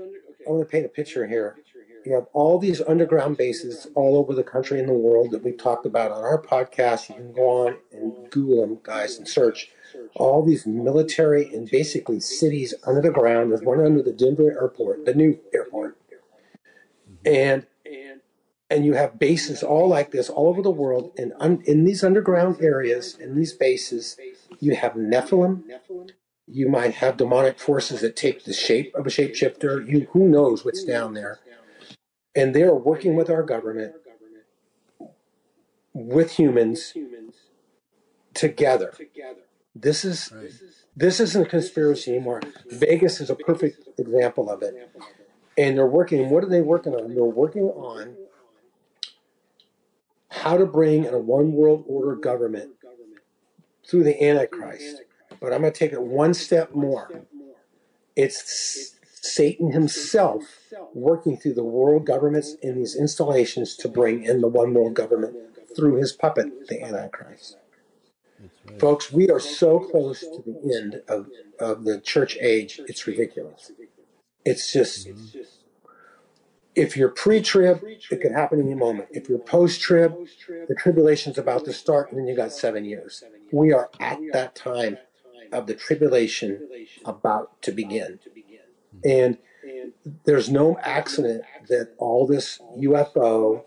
I want to paint a picture here. You have all these underground bases all over the country and the world that we've talked about on our podcast. You can go on and Google them, guys, and search all these military and basically cities under the ground. There's one under the Denver airport, the new airport, and and you have bases all like this all over the world. And un, in these underground areas, in these bases, you have Nephilim. You might have demonic forces that take the shape of a shapeshifter. You who knows what's down there, and they're working with our government, with humans together. This is this isn't a conspiracy anymore. Vegas is a perfect example of it. And they're working, what are they working on? They're working on how to bring in a one world order government through the Antichrist. But I'm going to take it one step more. It's Satan himself working through the world governments in these installations to bring in the one world government through his puppet, the Antichrist. Right. Folks, we are so close to the end of, of the church age, it's ridiculous. It's just, Mhm. If you're pre trib, it could happen any moment. If you're post trib, the tribulation's about to start, and then you got seven years. We are at that time of the tribulation about to begin. And there's no accident that all this UFO,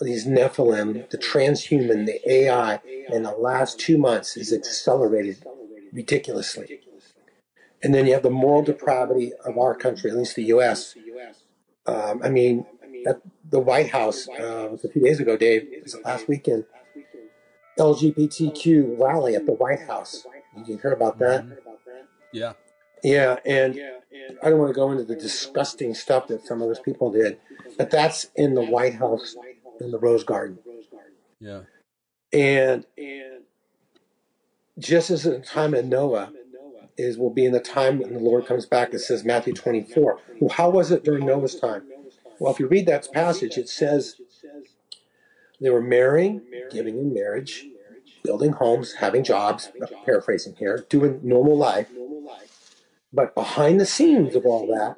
these Nephilim, the transhuman, the AI, in the last two months is accelerated ridiculously. And then you have the moral depravity of our country, at least the U.S. Um, I mean, at the White House uh, was a few days ago, Dave. It was last weekend. LGBTQ rally at the White House. Did you hear about that? Mhm. Yeah. Yeah, and I don't want to go into the disgusting stuff that some of those people did, but that's in the White House in the Rose Garden. Yeah. And just as in the time of Noah is will be in the time when the Lord comes back, it says Matthew 24. Well, how was it during Noah's time? Well, if you read that passage, it says they were marrying, giving in marriage, building homes, having jobs, paraphrasing here, doing normal life. But behind the scenes of all that,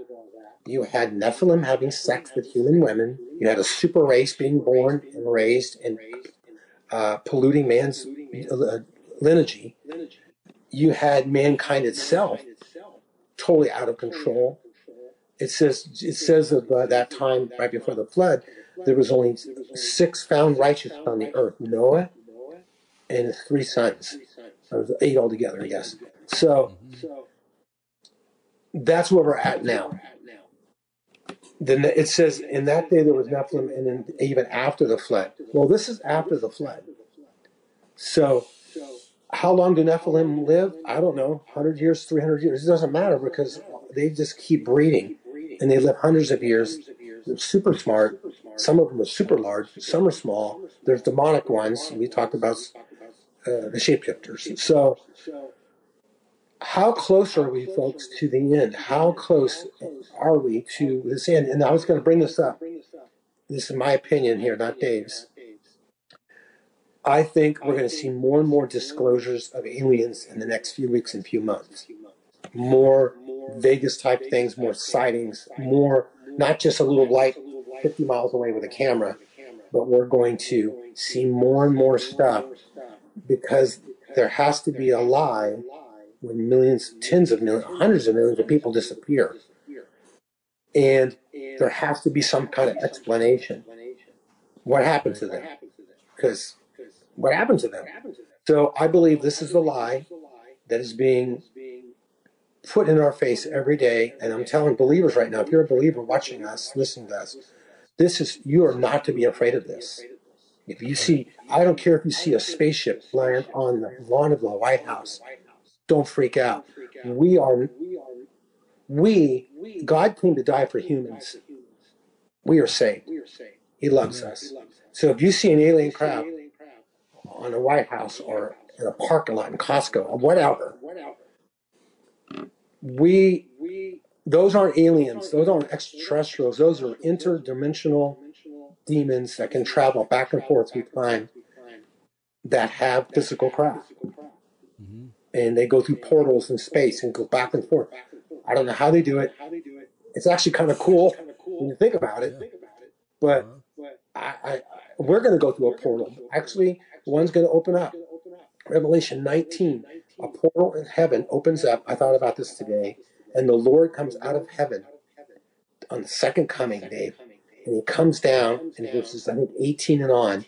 you had Nephilim having sex with human women. You had a super race being born and raised and uh, polluting man's uh, lineage. You had mankind itself totally out of control. It says it says of uh, that time right before the flood, there was only six found righteous on the earth: Noah and his three sons. Was eight altogether, I guess. So that's where we're at now. Then it says, in that day there was Nephilim, and then even after the flood. Well, this is after the flood. So, how long do Nephilim live? I don't know, 100 years, 300 years. It doesn't matter because they just keep breeding, and they live hundreds of years. They're super smart. Some of them are super large. Some are small. There's demonic ones. We talked about uh, the shapeshifters. So, how close are we, folks, to the end? How close are we to this end? And I was going to bring this up. This is my opinion here, not Dave's. I think we're going to see more and more disclosures of aliens in the next few weeks and few months. More Vegas type things, more sightings, more not just a little light 50 miles away with a camera, but we're going to see more and more stuff because there has to be a lie when millions, tens of millions, hundreds of millions of people disappear. and there has to be some kind of explanation. What happened to them? Because what happened to them? So I believe this is the lie that is being put in our face every day. And I'm telling believers right now, if you're a believer watching us, listening to us, this is you are not to be afraid of this. If you see, I don't care if you see a spaceship flying on the lawn of the White House, don't freak out. We are, we, God came to die for humans. We are saved. He loves us. So if you see an alien crowd on the White House or in a parking lot in Costco or whatever, we, those aren't aliens. Those aren't extraterrestrials. Those are interdimensional demons that can travel back and forth through time that have physical craft. Mm-hmm. And they go through portals in space and go back and forth. I don't know how they do it. It's actually kind of cool when you think about it. But I, I, we're going to go through a portal. Actually, one's going to open up. Revelation 19, a portal in heaven opens up. I thought about this today. And the Lord comes out of heaven on the second coming, Dave. And he comes down in verses, I think, 18 and on.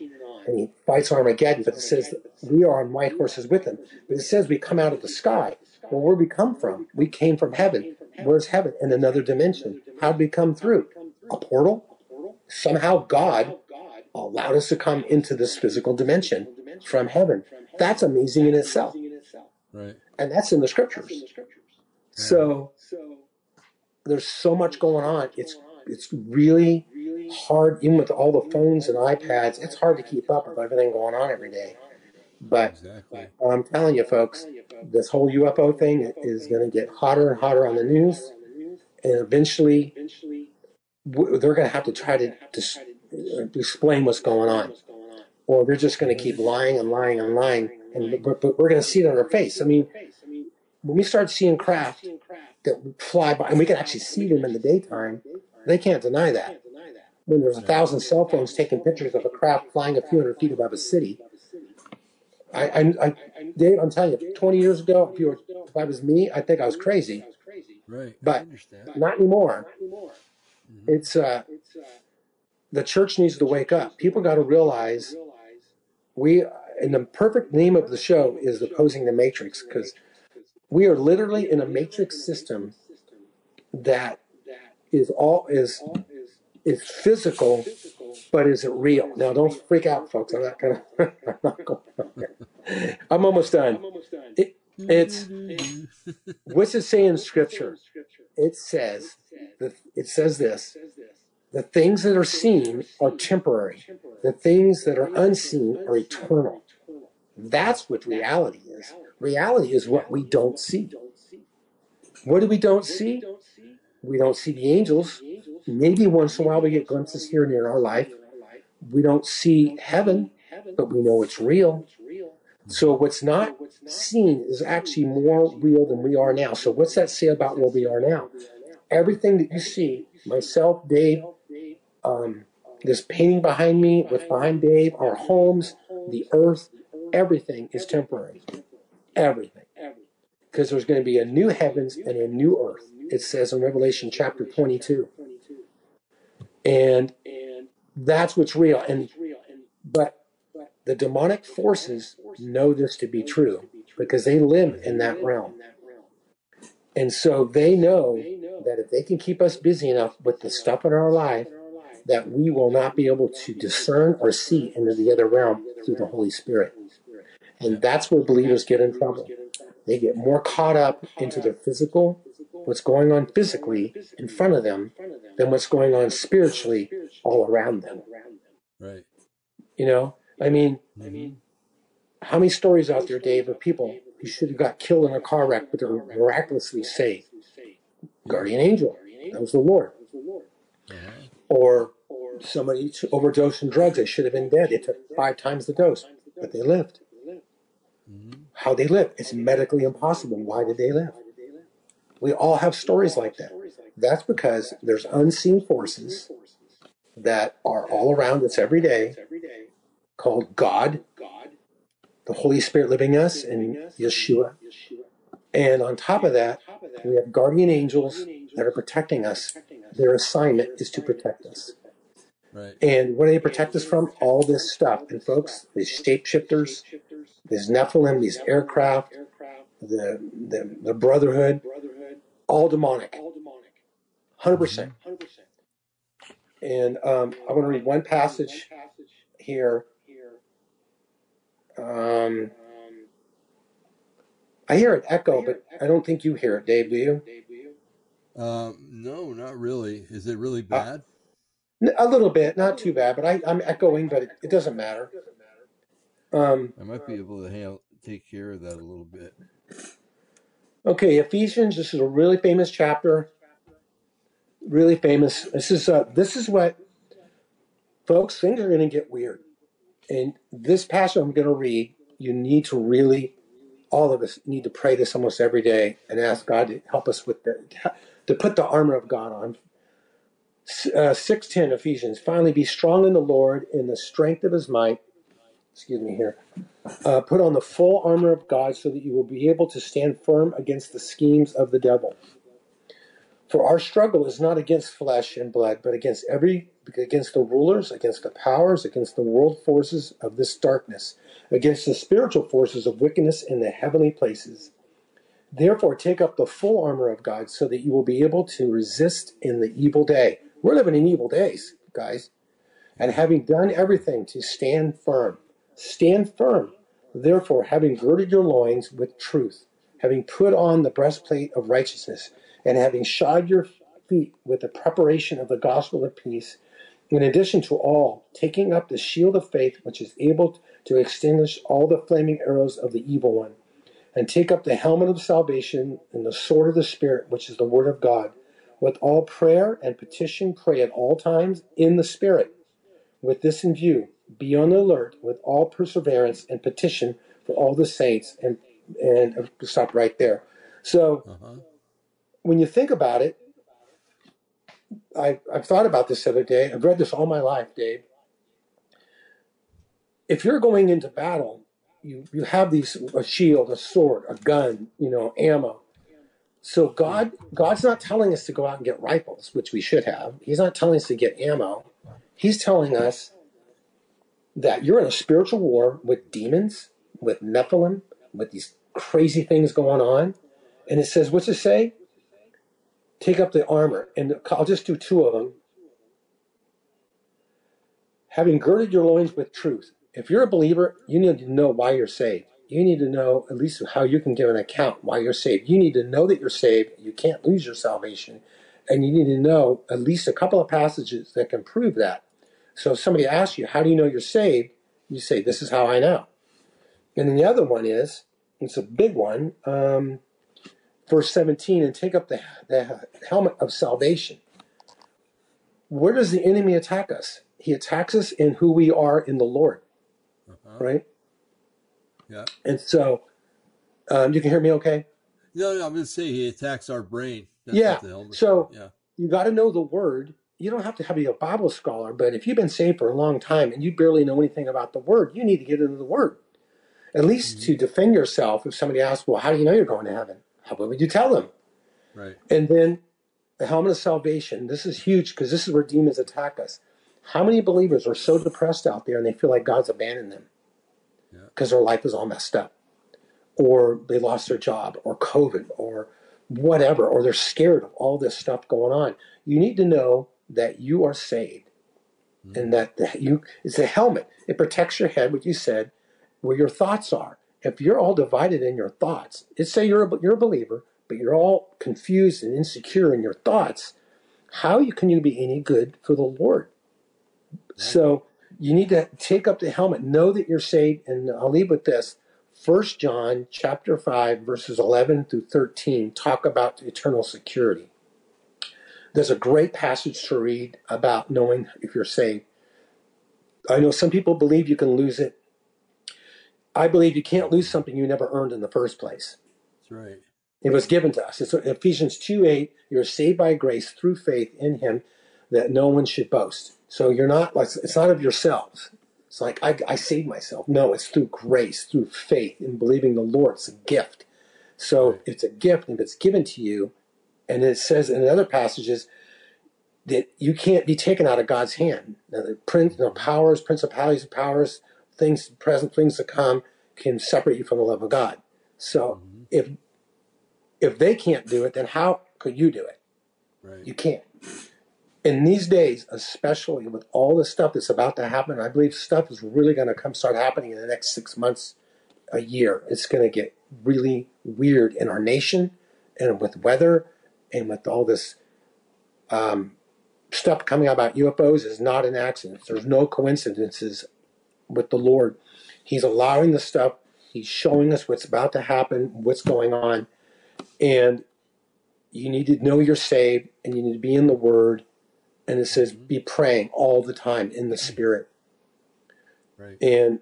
And he fights Armageddon. But it says we are on white horses with him. But it says we come out of the sky. Well, where we come from? We came from heaven. Where's heaven? In another dimension. How did we come through? A portal? Somehow God allowed us to come into this physical dimension from heaven. That's amazing in itself. Right. And that's in the scriptures. So there's so much going on. It's it's really hard, even with all the phones and iPads, it's hard to keep up with everything going on every day. But Exactly. I'm telling you, folks, this whole UFO thing is going to get hotter and hotter on the news, and eventually they're going to have to try to dis- explain what's going on, or they're just going to keep lying and lying and lying, and but, but we're going to see it on their face. I mean, when we start seeing craft that fly by, and we can actually see them in the daytime, they can't deny that. When there's a thousand cell phones taking pictures of a craft flying a few hundred feet above a city, I, I, I, Dave, I'm telling you, 20 years ago, if you were, if I was me, I think I was crazy. Right. But- Not anymore. It's uh, the church needs to wake up. People got to realize we, and the perfect name of the show is opposing the matrix because we are literally in a matrix system that is all is is physical, but is it real? Now, don't freak out, folks. I'm not gonna. I'm not going. I'm almost done. It, it's what's it say in Scripture? It says it says this: the things that are seen are temporary. The things that are unseen are eternal. That's what reality is. Reality is what we don't see. What do we don't see? We don't see the angels. Maybe once in a while we get glimpses here and there in our life. We don't see heaven, but we know it's real. So what's not seen is actually more real than we are now. So what's that say about where we are now? Everything that you see, myself, Dave, um, this painting behind me, what's behind Dave, our homes, the earth, everything is temporary. Everything. Because there's going to be a new heavens and a new earth. It says in Revelation chapter 22. And that's what's real. And but the demonic forces know this to be true because they live in that realm. And so they know that if they can keep us busy enough with the stuff in our life, that we will not be able to discern or see into the other realm through the Holy Spirit. And that's where believers get in trouble. They get more caught up into their physical, what's going on physically in front of them, than what's going on spiritually all around them. Right. You know, I mean, Mhm. how many stories out there, Dave, of people who should have got killed in a car wreck, but they're miraculously saved? Guardian angel, that was the Lord. Or somebody overdosed on drugs, they should have been dead. They took five times the dose, but they lived. Mhm. How they live? It's medically impossible. Why did they live? We all have stories like that. That's because there's unseen forces that are all around us every day called God, the Holy Spirit living us, and Yeshua. And on top of that, we have guardian angels that are protecting us, their assignment is to protect us. Right. And what do they protect us from? All this stuff. And folks, these shapeshifters, these Nephilim, these aircraft, the, the, the Brotherhood, all demonic. 100%. And um, I want to read one passage here. Um, I hear an echo, but I don't think you hear it, Dave. Do you? Um, no, not really. Is it really Uh, bad? N- A little bit, not too bad, but I, I'm echoing, but it, it doesn't matter. Um, I might be able to handle, take care of that a little bit. okay, Ephesians. This is a really famous chapter. Really famous. This is uh, this is what folks things are going to get weird. And this passage I'm going to read, you need to really, all of us need to pray this almost every day and ask God to help us with the to put the armor of God on. Uh, Six ten Ephesians. Finally, be strong in the Lord in the strength of His might. Excuse me here. Uh, put on the full armor of God so that you will be able to stand firm against the schemes of the devil. For our struggle is not against flesh and blood, but against every against the rulers, against the powers, against the world forces of this darkness, against the spiritual forces of wickedness in the heavenly places. Therefore, take up the full armor of God so that you will be able to resist in the evil day. We're living in evil days, guys. And having done everything to stand firm, stand firm. Therefore, having girded your loins with truth, having put on the breastplate of righteousness, and having shod your feet with the preparation of the gospel of peace, in addition to all, taking up the shield of faith, which is able to extinguish all the flaming arrows of the evil one, and take up the helmet of salvation and the sword of the Spirit, which is the word of God. With all prayer and petition, pray at all times in the Spirit. With this in view, be on the alert with all perseverance and petition for all the saints. And and stop right there. So Uh-huh. when you think about it, I, I've thought about this the other day. I've read this all my life, Dave. If you're going into battle, you, you have these a shield, a sword, a gun, you know, ammo. So God God's not telling us to go out and get rifles, which we should have. He's not telling us to get ammo. He's telling us that you're in a spiritual war with demons, with Nephilim, with these crazy things going on. And it says, what's it say? Take up the armor. And I'll just do two of them. Having girded your loins with truth. If you're a believer, you need to know why you're saved. You need to know at least how you can give an account why you're saved. You need to know that you're saved. You can't lose your salvation. And you need to know at least a couple of passages that can prove that. So if somebody asks you, how do you know you're saved? You say, this is how I know. And then the other one is, it's a big one, um, verse 17, and take up the, the helmet of salvation. Where does the enemy attack us? He attacks us in who we are in the Lord. Right? Yeah. And so, um, you can hear me okay? No, no, I'm going to say he attacks our brain. That's Yeah. what the So- yeah. You got to know the Word. You don't have to be a Bible scholar, but if you've been saved for a long time and you barely know anything about the Word, you need to get into the Word. At least to defend yourself if somebody asks, well, how do you know you're going to heaven? How what would you tell them? Right. And then the helmet of salvation. This is huge because this is where demons attack us. How many believers are so depressed out there and they feel like God's abandoned them. Because their life is all messed up, or they lost their job, or COVID, or whatever, or they're scared of all this stuff going on? You need to know that you are saved, hmm. and that the, you it's a helmet. It protects your head, what you said, where your thoughts are. If you're all divided in your thoughts, let's say you're a, you're a believer, but you're all confused and insecure in your thoughts, how you, can you be any good for the Lord? So you need to take up the helmet, know that you're saved, and I'll leave with this. First John chapter 5, verses 11 through 13 talk about eternal security. There's a great passage to read about knowing if you're saved. I know some people believe you can lose it. I believe you can't lose something you never earned in the first place. That's right. It was given to us. It's Ephesians 2 8. You're saved by grace through faith in Him that no one should boast. So you're not like, it's not of yourselves. It's like, I, I saved myself. No, it's through grace, through faith in believing the Lord. It's a gift. So it's a gift, and if it's given to you, And it says in other passages that you can't be taken out of God's hand. Now, the prince, know, powers, principalities, powers, things present, things to come, can separate you from the love of God. So Mhm. if if they can't do it, then how could you do it? Right. You can't. In these days, especially with all the stuff that's about to happen, I believe stuff is really going to come start happening in the next six months, a year. It's going to get really weird in our nation, and with weather, and with all this um, stuff coming out about UFOs is not an accident. There's no coincidences with the Lord. He's allowing the stuff. He's showing us what's about to happen, what's going on, and you need to know you're saved, and you need to be in the Word. And it says, be praying all the time in the Spirit. Right. And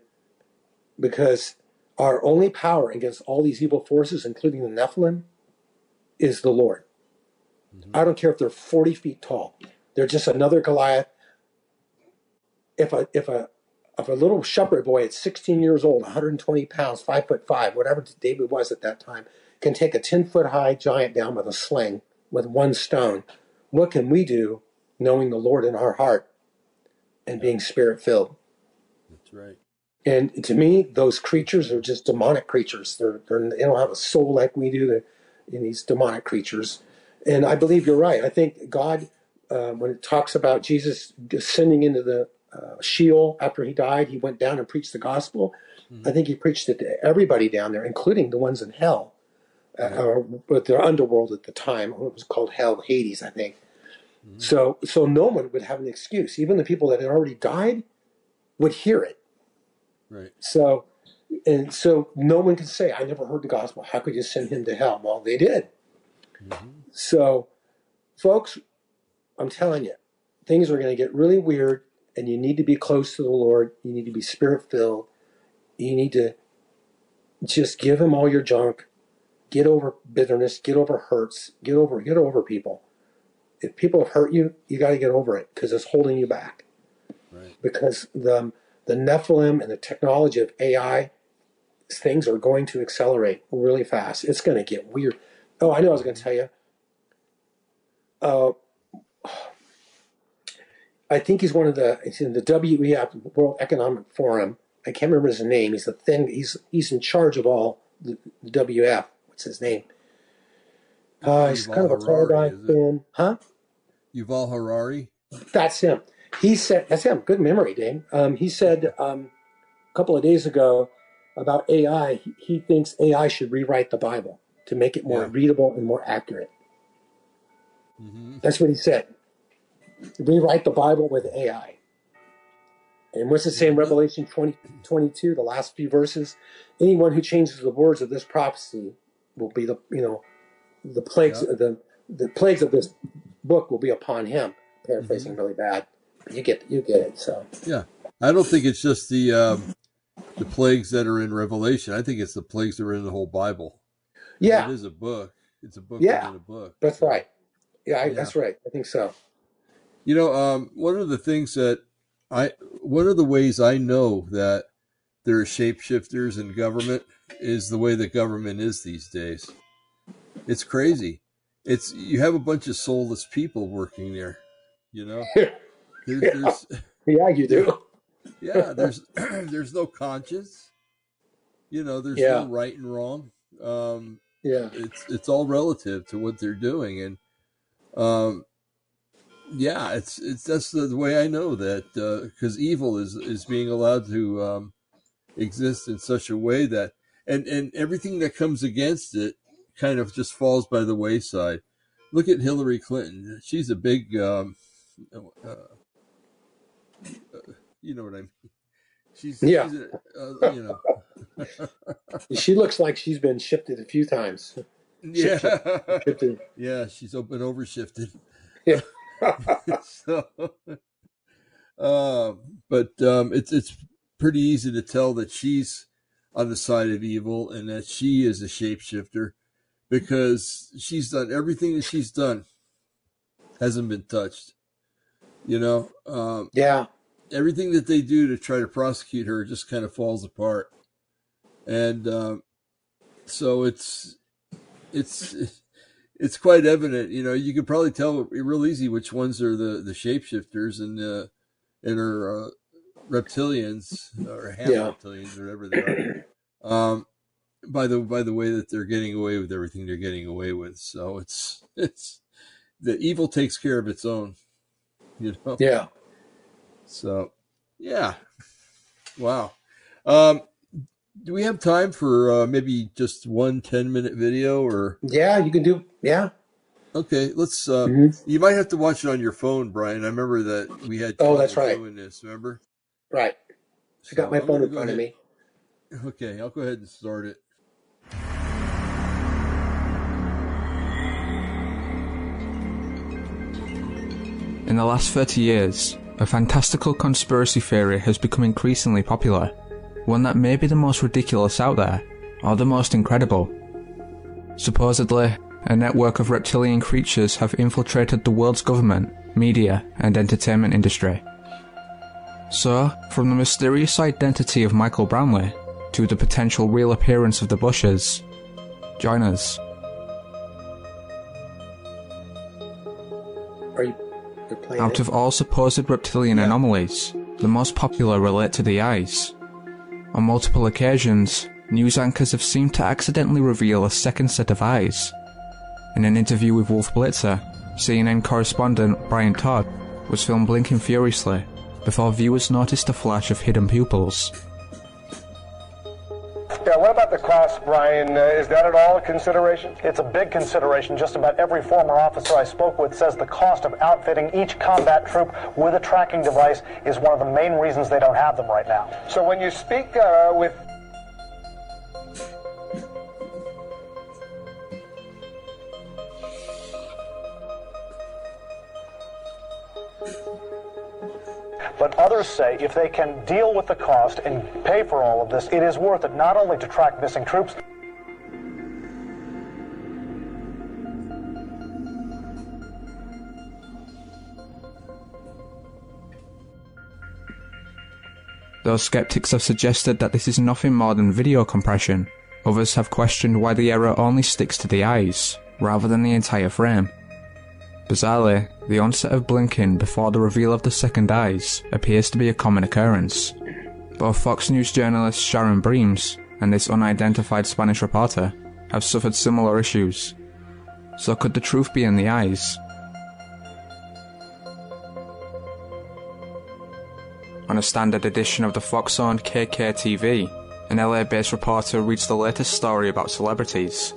because our only power against all these evil forces, including the Nephilim, is the Lord. Mhm. I don't care if they're 40 feet tall. They're just another Goliath. If a if a if a little shepherd boy at 16 years old, 120 pounds, five foot five, whatever David was at that time, can take a 10 foot high giant down with a sling with one stone, what can we do knowing the Lord in our heart and being spirit filled? That's right. And to me, those creatures are just demonic creatures. They're, they're they don't have a soul like we do. They're in these demonic creatures. And I believe you're right. I think God, uh, when it talks about Jesus descending into the uh, Sheol after he died, he went down and preached the gospel. Mhm. I think he preached it to everybody down there, including the ones in hell, uh, Right. or but their underworld at the time. It was called hell, Hades, I think. Mhm. So, so no one would have an excuse. Even the people that had already died would hear it. Right. So, and so no one can say, I never heard the gospel. How could you send him to hell? Well, they did. Mhm. So, folks, I'm telling you, things are going to get really weird, and you need to be close to the Lord. You need to be spirit filled. You need to just give him all your junk. Get over bitterness. Get over hurts. Get over get over people. If people hurt you, you got to get over it because it's holding you back. Right. Because the the Nephilim and the technology of AI, things are going to accelerate really fast. It's going to get weird. Oh, I know. I was going to tell you. Uh, I think he's one of the. He's in the WEF World Economic Forum. I can't remember his name. He's the thing. He's he's in charge of all the, the WF. What's his name? Uh, he's Yuval kind of a Harari, is it? thin. Huh? Yuval Harari. That's him. He said, that's him. Good memory, Dane. Um, he said um, a couple of days ago about AI, he, he thinks AI should rewrite the Bible to make it more Yeah. readable and more accurate. hmm That's what he said. Rewrite the Bible with AI. And what's it say in Revelation 20, 22, the last few verses? Anyone who changes the words of this prophecy will be the, you know, the plagues, Yeah. the, the plagues of this book will be upon him. Paraphrasing really bad. You get, you get it. So, Yeah. I don't think it's just the um, the plagues that are in Revelation. I think it's the plagues that are in the whole Bible. yeah, It is a book. It's a book Yeah. a book. that's right. Yeah, I, Yeah. that's right. I think so. You know, um, one of the things that I, one of the ways I know that there are shapeshifters in government is the way that government is these days. It's crazy. It's you have a bunch of soulless people working there. You know, there's, Yeah. there's Yeah, you do. yeah, there's there's no conscience. You know, there's Yeah. no right and wrong. Um, Yeah. it's it's all relative to what they're doing and um yeah it's it's that's the, way i know that because evil is is being allowed to um exist in such a way that and and everything that comes against it kind of just falls by the wayside look at hillary clinton she's a big um uh, uh, you know what i mean she's, Yeah. she's a, uh, you know She looks like she's been shifted a few times. yeah Shifted. Yeah, she's been overshifted. Yeah. so, uh, but um, it's it's pretty easy to tell that she's on the side of evil and that she is a shapeshifter because she's done everything that she's done hasn't been touched. You know, um, Yeah. everything that they do to try to prosecute her just kind of falls apart, and um, so it's it's it's quite evident. You know, you could probably tell real easy which ones are the the shapeshifters and uh, and are uh, reptilians or half Yeah. reptilians, or whatever they are. Um, by the by the way that they're getting away with everything they're getting away with. So it's it's the evil takes care of its own. You know. Yeah. So, yeah. Wow. Um, do we have time for uh, maybe just one 10 minute video or Yeah, you can do. Yeah. okay let's uh Mhm. you might have to watch it on your phone brian i remember that we had Oh, that's right. doing this remember Right. I got my phone in front of me. okay i'll go ahead and start it the last 30 years, a fantastical conspiracy theory has become increasingly popular. One that may be the most ridiculous out there, or the most incredible. Supposedly, a network of reptilian creatures have infiltrated the world's government, media, and entertainment industry. So, from the mysterious identity of Michael Brownlee to the potential real appearance of the Bushes, join us. Out of all supposed reptilian anomalies, the most popular relate to the eyes. On multiple occasions, news anchors have seemed to accidentally reveal a second set of eyes. In an interview with Wolf Blitzer, CNN correspondent Brian Todd was filmed blinking furiously before viewers noticed a flash of hidden pupils. Yeah, what about the cost, Brian? Uh, is that at all a consideration? It's a big consideration. Just about every former officer I spoke with says the cost of outfitting each combat troop with a tracking device is one of the main reasons they don't have them right now. So when you speak uh, with But others say if they can deal with the cost and pay for all of this, it is worth it not only to track missing troops, Though skeptics have suggested that this is nothing more than video compression, others have questioned why the error only sticks to the eyes, rather than the entire frame. Bizarrely, the onset of blinking before the reveal of the second eyes appears to be a common occurrence. Both Fox News journalist Shannon Breams and this unidentified Spanish reporter have suffered similar issues. So could the truth be in the eyes? On a standard edition of the Fox owned KTTV, an LA based reporter reads the latest story about celebrities.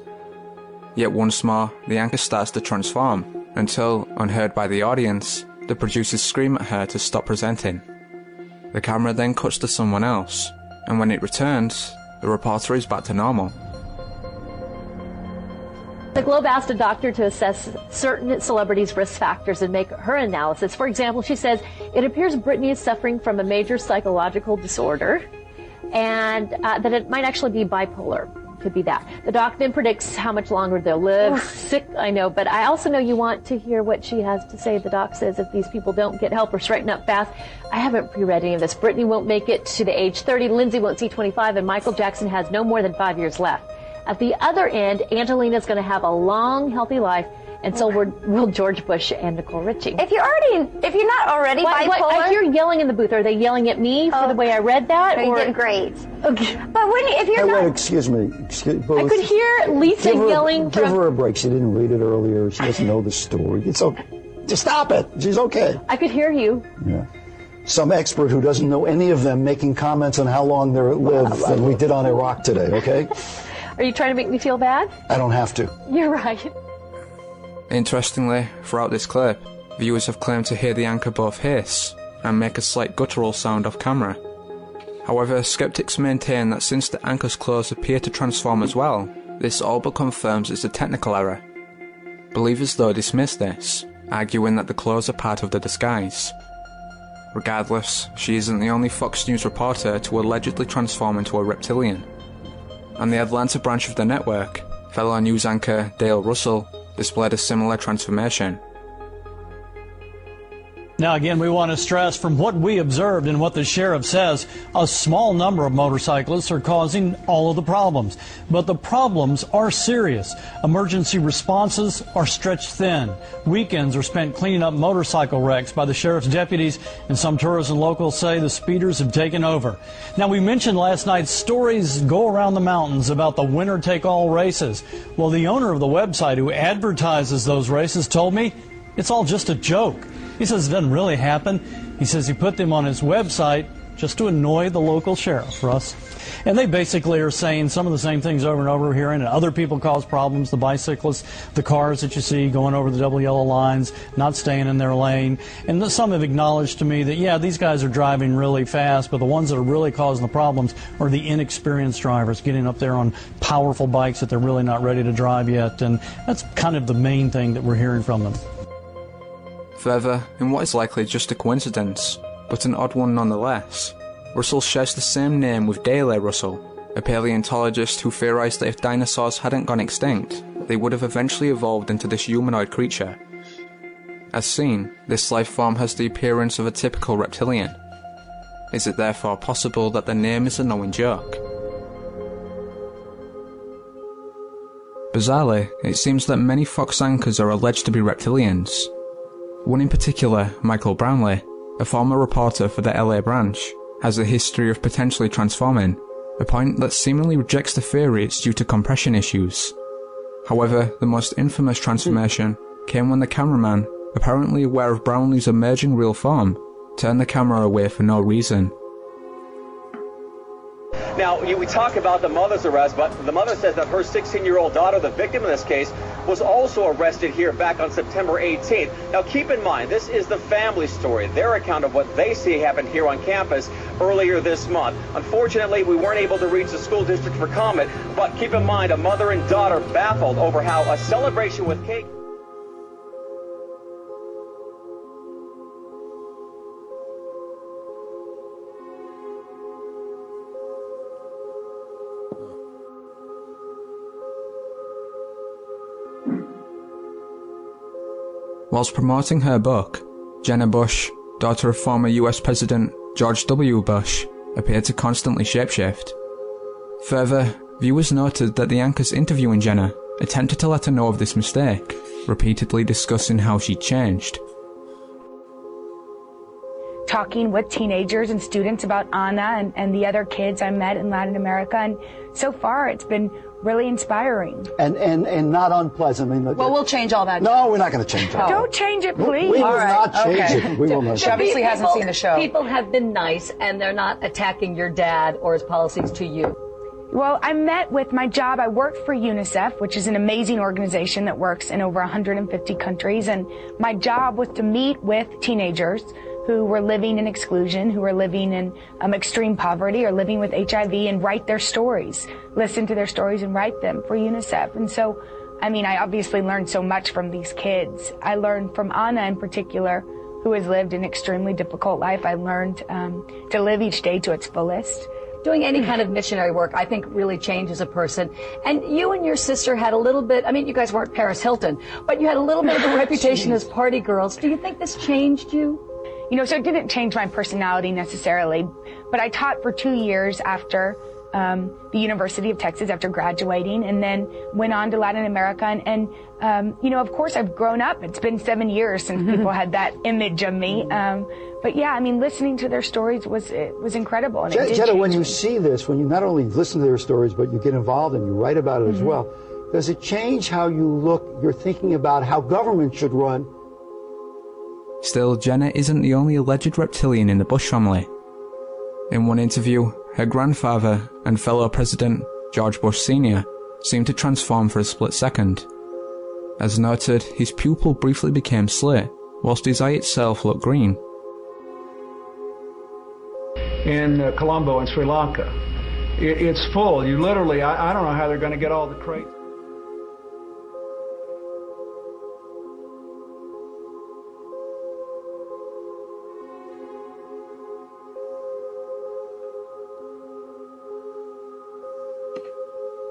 Yet once more, the anchor starts to transform, until, unheard by the audience, the producers scream at her to stop presenting. The camera then cuts to someone else, and when it returns, the reporter is back to normal. The Globe asked a doctor to assess certain celebrities' risk factors and make her analysis. For example, she says it appears Britney is suffering from a major psychological disorder and uh, that it might actually be bipolar. Could be that. The doc then predicts how much longer they'll live. Sick, I know, but I also know you want to hear what she has to say. The doc says if these people don't get help or straighten up fast, I haven't pre-read any of this. Britney won't make it to the age 30, Lindsay won't see 25, and Michael Jackson has no more than five years left. At the other end, Angelina's going to have a long, healthy life, and so will, will George Bush and Nicole Richie. If you're already, if you're not already What- what- bipolar, I hear yelling in the booth. Are they yelling at me for Oh. the way I read that? you or did great. Okay. But when if you're Hey, wait, not, excuse me. Excuse, I could hear Lisa give her, yelling Give from. her a break. She didn't read it earlier. She doesn't know the story. It's okay. Just stop it. She's okay. I could hear you. Yeah. Some expert who doesn't know any of them making comments on how long they're live than we did on Iraq today, okay? Are you trying to make me feel bad? I don't have to. You're right. Interestingly, throughout this clip, viewers have claimed to hear the anchor both hiss and make a slight guttural sound off camera. However, skeptics maintain that since the anchor's claws appear to transform as well, this all but confirms it's a technical error. Believers though dismiss this, arguing that the claws are part of the disguise. Regardless, she isn't the only Fox News reporter to allegedly transform into a reptilian. On the Atlanta branch of the network, fellow news anchor Dale Russell displayed a similar transformation. Now, again, we want to stress from what we observed and what the sheriff says, a small number of motorcyclists are causing all of the problems. But the problems are serious. Emergency responses are stretched thin. Weekends are spent cleaning up motorcycle wrecks by the sheriff's deputies, and some tourists and locals say the speeders have taken over. Now, we mentioned last night stories go around the mountains about the winner take all races. Well, the owner of the website who advertises those races told me it's all just a joke. He says it doesn't really happen. He says he put them on his website just to annoy the local sheriff, Russ. And they basically are saying some of the same things over and over here, and other people cause problems the bicyclists, the cars that you see going over the double yellow lines, not staying in their lane. And some have acknowledged to me that, yeah, these guys are driving really fast, but the ones that are really causing the problems are the inexperienced drivers getting up there on powerful bikes that they're really not ready to drive yet. And that's kind of the main thing that we're hearing from them. Further, in what is likely just a coincidence, but an odd one nonetheless, Russell shares the same name with Dale Russell, a paleontologist who theorized that if dinosaurs hadn't gone extinct, they would have eventually evolved into this humanoid creature. As seen, this life form has the appearance of a typical reptilian. Is it therefore possible that the name is a knowing joke? Bizarrely, it seems that many fox anchors are alleged to be reptilians, one in particular, Michael Brownlee, a former reporter for the LA branch, has a history of potentially transforming, a point that seemingly rejects the theory it's due to compression issues. However, the most infamous transformation came when the cameraman, apparently aware of Brownlee's emerging real form, turned the camera away for no reason. Now, we talk about the mother's arrest, but the mother says that her 16-year-old daughter, the victim in this case, was also arrested here back on September 18th. Now, keep in mind, this is the family story, their account of what they see happened here on campus earlier this month. Unfortunately, we weren't able to reach the school district for comment, but keep in mind, a mother and daughter baffled over how a celebration with cake Whilst promoting her book, Jenna Bush, daughter of former US President George W. Bush, appeared to constantly shapeshift. Further, viewers noted that the anchors interviewing Jenna attempted to let her know of this mistake, repeatedly discussing how she'd changed. Talking with teenagers and students about Anna and, and the other kids I met in Latin America, and so far it's been really inspiring. And and and not unpleasant. I mean, well, we'll change all that. No, we're not going to change that. Don't change it, please. We, we will not change okay. it. We will not. She obviously People- hasn't seen the show. People have been nice, and they're not attacking your dad or his policies to you. Well, I met with my job. I worked for UNICEF, which is an amazing organization that works in over 150 countries. And my job was to meet with teenagers who were living in exclusion, who were living in um, extreme poverty or living with HIV and write their stories, listen to their stories and write them for UNICEF. And so, I mean, I obviously learned so much from these kids. I learned from Anna in particular, who has lived an extremely difficult life. I learned um, to live each day to its fullest. Doing any kind of missionary work, I think, really changes a person. And you and your sister had a little bit, I mean, you guys weren't Paris Hilton, but you had a little bit of a reputation as party girls. Do you think this changed you? You know, so it didn't change my personality necessarily, but I taught for two years after um, the University of Texas after graduating, and then went on to Latin America. And, and um, you know, of course, I've grown up. It's been seven years since people had that image of me. Um, but yeah, I mean, listening to their stories was it was incredible. And it Je- did Jenna, when you me. see this, when you not only listen to their stories, but you get involved and you write about it as Mhm. well, does it change how you look, you're thinking about how government should run? Still, Jenna isn't the only alleged reptilian in the Bush family. In one interview, her grandfather and fellow President George Bush Sr. seemed to transform for a split second. As noted, his pupil briefly became slit, whilst his eye itself looked green. in uh, Colombo in Sri Lanka. It, it's full. You literally, I, I don't know how they're going to get all the crates.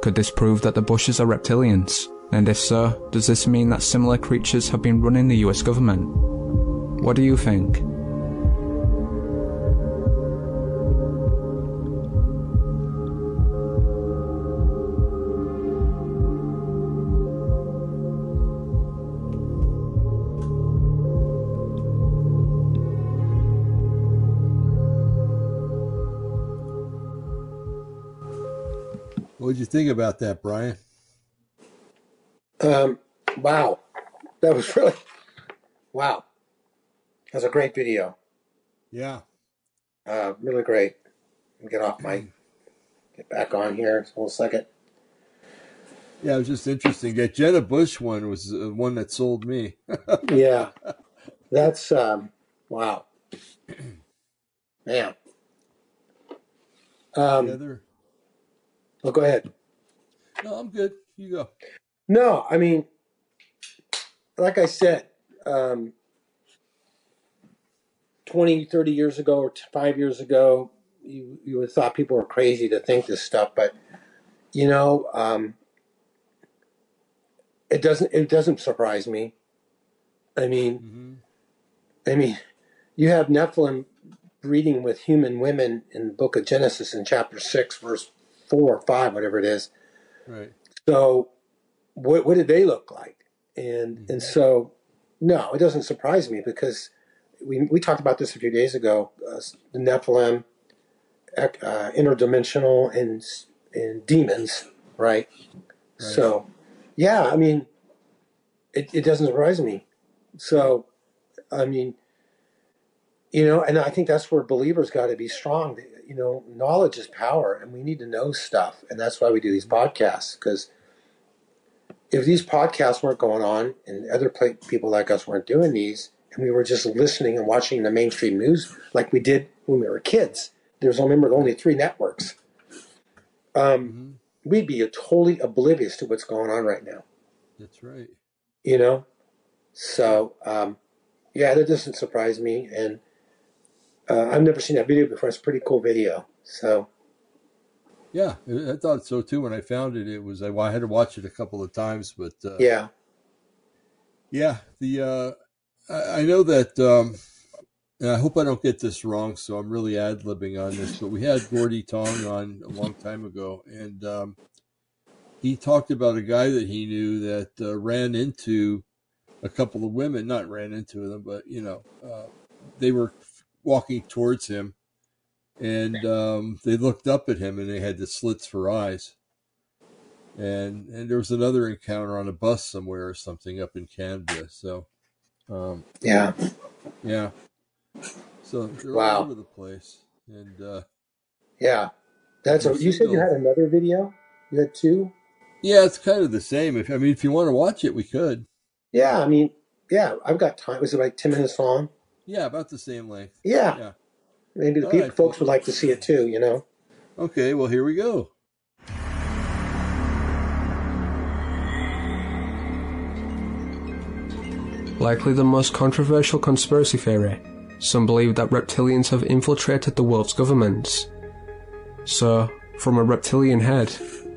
Could this prove that the Bushes are reptilians? And if so, does this mean that similar creatures have been running the US government? What do you think? What did you think about that, Brian? Um, wow, that was really wow. That's a great video. Yeah. Uh, really great. Get off my, get back on here. Hold a second. Yeah, it was just interesting. That Jenna Bush one was the one that sold me. yeah, that's um, wow, man. Um, Heather? Oh, go ahead. No, I'm good. You go. No, I mean, like I said, um, 20, 30 years ago or t- five years ago, you, you would have thought people were crazy to think this stuff, but you know, um, it doesn't, it doesn't surprise me. I mean, I mean, you have Nephilim breeding with human women in the book of Genesis in chapter six, verse four or five, whatever it is. Right. So, what what did they look like? And and so, no, it doesn't surprise me because we we talked about this a few days ago. Uh, the Nephilim, uh, interdimensional, and and demons, right? So, yeah, I mean, it it doesn't surprise me. So, I mean, you know, and I think that's where believers got to be strong. You know, knowledge is power, and we need to know stuff, and that's why we do these podcasts. Because if these podcasts weren't going on, and other people like us weren't doing these, and we were just listening and watching the mainstream news like we did when we were kids, there's remember only three networks. Um, we'd be totally oblivious to what's going on right now. That's right. You know, so um, yeah, that doesn't surprise me, and uh, I've never seen that video before. It's a pretty cool video. So Yeah, I thought so too. When I found it, it was I I had to watch it a couple of times, but uh, yeah, yeah. The uh, I, I know that. Um, and I hope I don't get this wrong, so I'm really ad libbing on this. But we had Gordy Tong on a long time ago, and um, he talked about a guy that he knew that uh, ran into a couple of women. Not ran into them, but you know, uh, they were walking towards him, and um, they looked up at him, and they had the slits for eyes. And and there was another encounter on a bus somewhere or something up in Canada. So, um, yeah, yeah. So they're Wow. all over the place, and uh, yeah. That's a, They're you said you had another video. You had two. yeah, it's kind of the same. If I mean, if you want to watch it, we could. Yeah, I mean, yeah, I've got time. Was it like ten minutes long? Yeah, about the same length. Yeah. Yeah. Maybe the people, right. folks would like to see it too. You know. Okay. Well, here we go. Likely the most controversial conspiracy theory. Some believe that reptilians have infiltrated the world's governments. So, from a reptilian head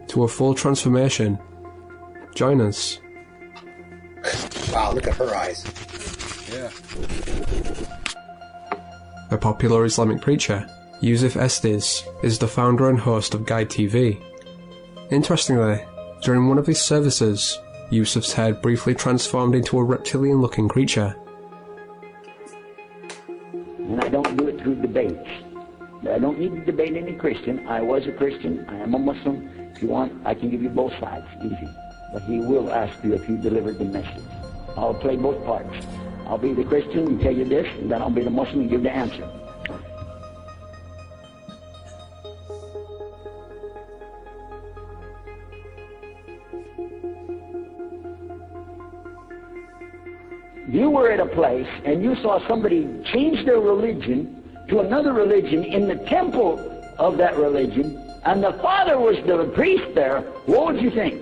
to a full transformation, join us. Wow, look at her eyes. Yeah. A popular Islamic preacher, Yusuf Estes, is the founder and host of Guide TV. Interestingly, during one of his services, Yusuf's head briefly transformed into a reptilian looking creature. And I don't do it through debates. I don't need to debate any Christian. I was a Christian. I am a Muslim. If you want, I can give you both sides, easy. But he will ask you if you delivered the message. I'll play both parts. I'll be the Christian and tell you this, and then I'll be the Muslim and give the answer. you were at a place and you saw somebody change their religion to another religion in the temple of that religion, and the father was the priest there, what would you think?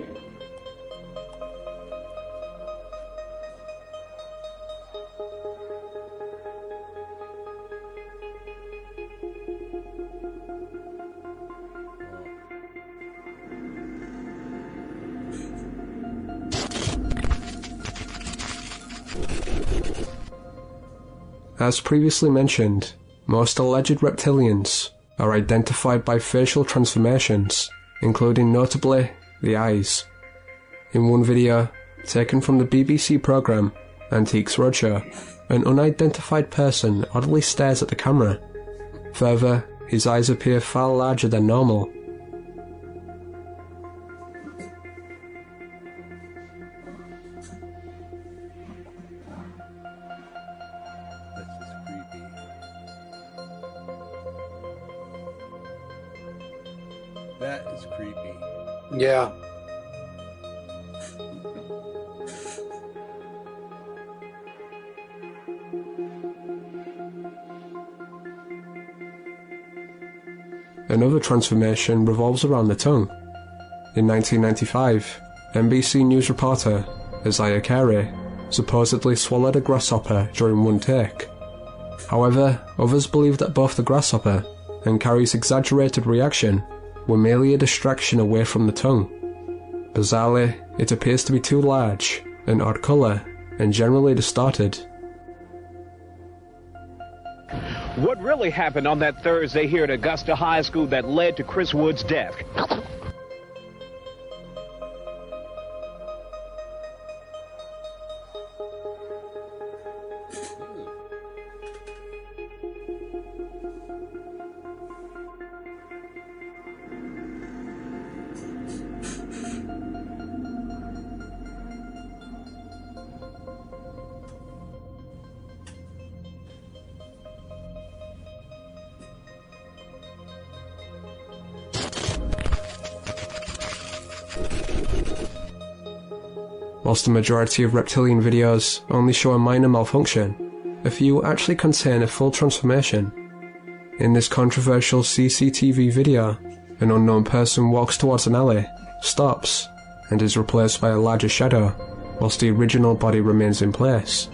As previously mentioned, most alleged reptilians are identified by facial transformations, including notably the eyes. In one video, taken from the BBC programme Antiques Roadshow, an unidentified person oddly stares at the camera. Further, his eyes appear far larger than normal. Yeah. Another transformation revolves around the tongue. In 1995, NBC News reporter Isaiah Carey supposedly swallowed a grasshopper during one take. However, others believe that both the grasshopper and Carey's exaggerated reaction were merely a distraction away from the tongue. Bizarrely, it appears to be too large, an odd colour, and generally distorted. What really happened on that Thursday here at Augusta High School that led to Chris Wood's death? The majority of reptilian videos only show a minor malfunction, a few actually contain a full transformation. In this controversial CCTV video, an unknown person walks towards an alley, stops, and is replaced by a larger shadow, whilst the original body remains in place.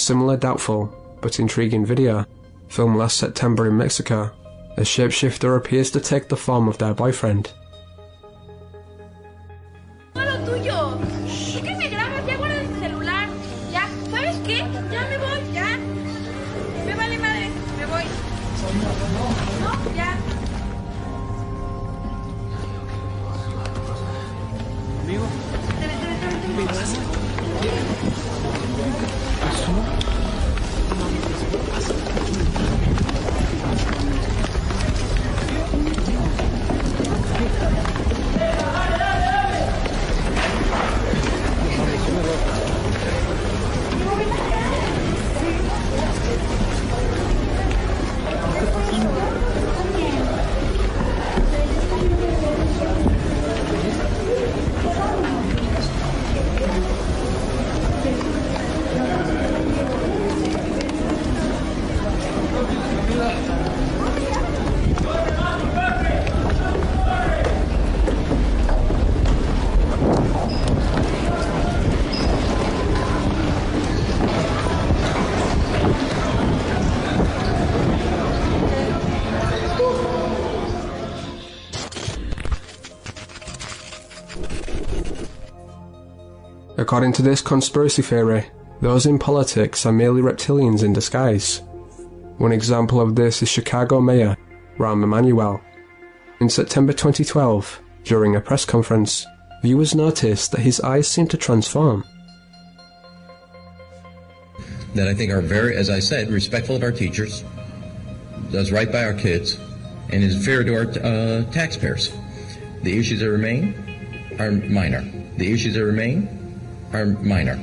Similar doubtful but intriguing video, filmed last September in Mexico, a shapeshifter appears to take the form of their boyfriend. According to this conspiracy theory, those in politics are merely reptilians in disguise. One example of this is Chicago Mayor Rahm Emanuel. In September 2012, during a press conference, viewers noticed that his eyes seemed to transform. that I think are very, as I said, respectful of our teachers, does right by our kids, and is fair to our uh, taxpayers. The issues that remain are minor. The issues that remain are minor.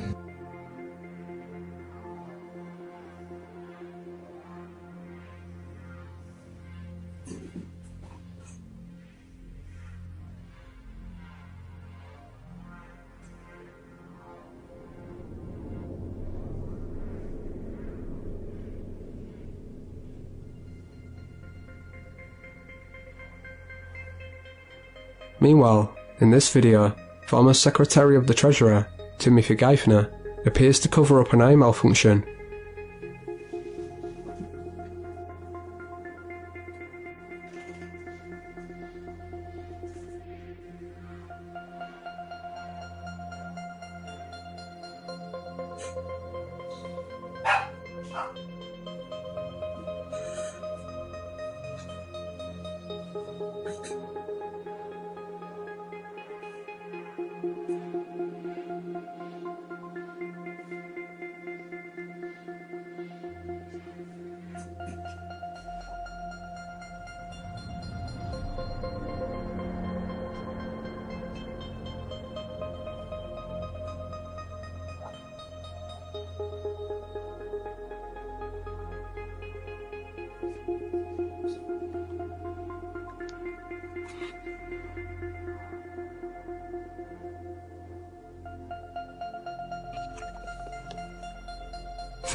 Meanwhile, in this video, former Secretary of the Treasurer, Timothy Geithner, appears to cover up an eye malfunction.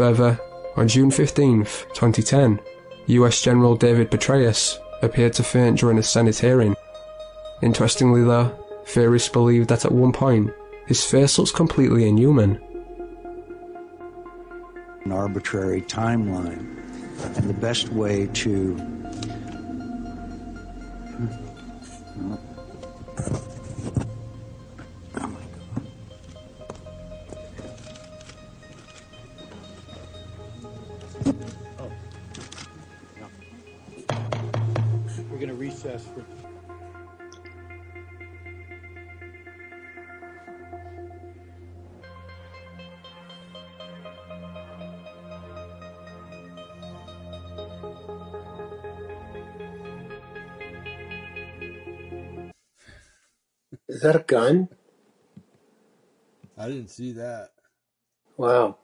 Further, on June 15, 2010, US General David Petraeus appeared to faint during a Senate hearing. Interestingly though, theorists believe that at one point, his face looks completely inhuman. An arbitrary timeline. And the best way to hmm? Is that a gun? I didn't see that. Wow.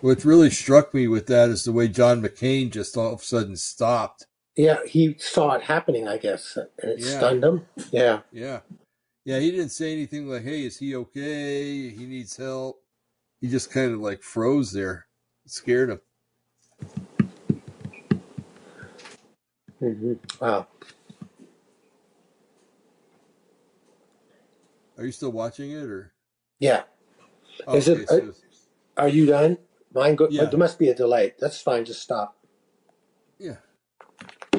What really struck me with that is the way John McCain just all of a sudden stopped. Yeah, he saw it happening, I guess, and it Yeah. stunned him. Yeah. Yeah. Yeah, he didn't say anything like, hey, is he okay? He needs help. He just kind of like froze there. It scared him. hmm Wow. Are you still watching it or? Yeah. Oh, Is okay, it? so, Are you done? Mine go. Yeah. There must be a delay. That's fine. Just stop. yeah.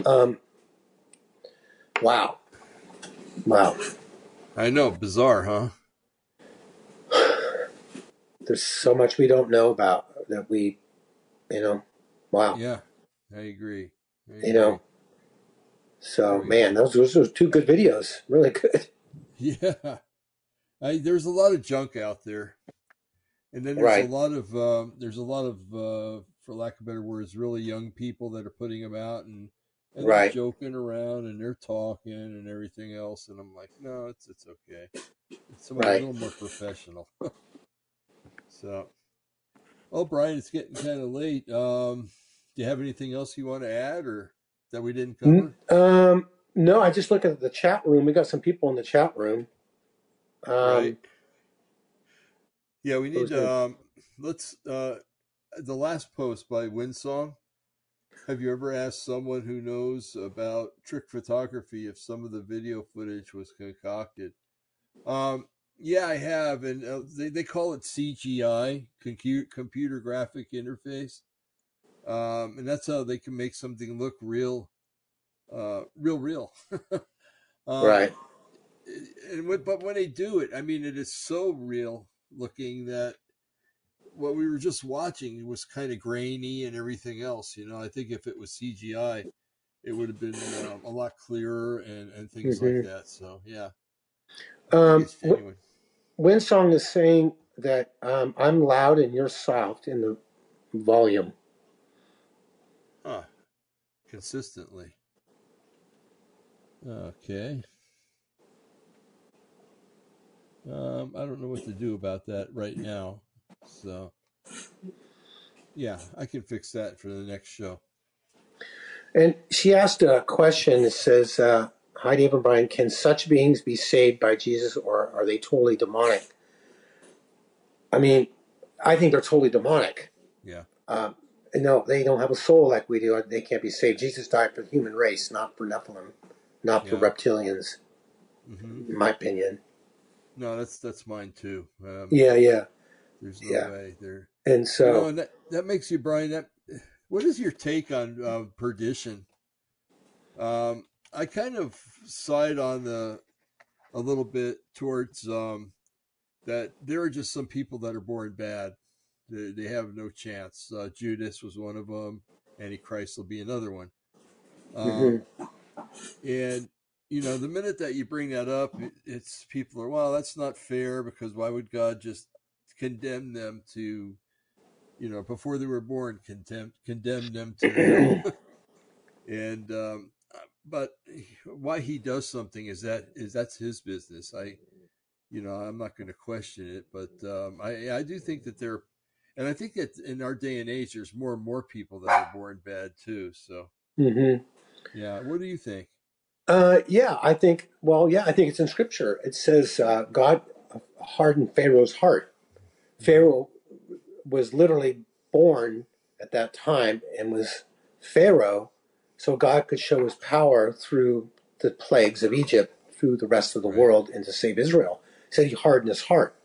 Um. Wow. Wow. I know. Bizarre, huh? There's so much we don't know about that we, you know. Wow. Yeah. I agree. I You know. agree. So man, those those were two good videos. Really good. Yeah. I, there's a lot of junk out there. And then there's Right. a lot of um, there's a lot of uh, for lack of better words, really young people that are putting them out and, and Right. joking around and they're talking and everything else. And I'm like, no, it's it's okay. It's somebody Right. a little more professional. so, oh, Brian, it's getting kind of late. Um, do you have anything else you want to add or that we didn't cover? Um. No, I just look at the chat room. We got some people in the chat room. Um. Right. Yeah, we need are- um let's uh the last post by Winsong. Have you ever asked someone who knows about trick photography if some of the video footage was concocted? Um yeah, I have and uh, they they call it CGI, computer computer graphic interface. Um and that's how they can make something look real uh real real. um, Right. And when, but when they do it, I mean, it is so real looking that what we were just watching was kind of grainy and everything else. You know, I think if it was CGI, it would have been um, a lot clearer and, and things Mhm. like that. So yeah, Um. genuine. Winsong is saying that um, I'm loud and you're soft in the volume. Huh. Consistently. Okay. Um, I don't know what to do about that right now. So yeah, I can fix that for the next show. And she asked a question that says, uh, Hi, Dave and Brian, can such beings be saved by Jesus or are they totally demonic? I mean, I think they're totally demonic. Yeah. Um, no, they don't have a soul like we do. They can't be saved. Jesus died for the human race, not for Nephilim. not for Yeah. reptilians, Mhm. in my opinion. No, that's that's mine too. Um, Yeah, yeah. There's no Yeah. way there. And so- you know, and that that makes you, Brian. That what is your take on uh, perdition? Um, I kind of side on the a little bit towards um, that there are just some people that are born bad. They, they have no chance. Uh, Judas was one of them. Antichrist will be another one. Um, And you know, the minute that you bring that up, it's people are well. That's not fair because why would God just condemn them to, you know, before they were born, condemn condemn them to hell? and um, but why he does something is that is that's his business. I, you know, I'm not going to question it, but um, I I do think that there, and I think that in our day and age, there's more and more people that are born bad too. So hmm yeah, what do you think? Uh, yeah, I think. Well, yeah, I think it's in Scripture. It says uh, God hardened Pharaoh's heart. Pharaoh was literally born at that time and was Pharaoh, so God could show His power through the plagues of Egypt through the rest of the world and to save Israel. He said He hardened his heart,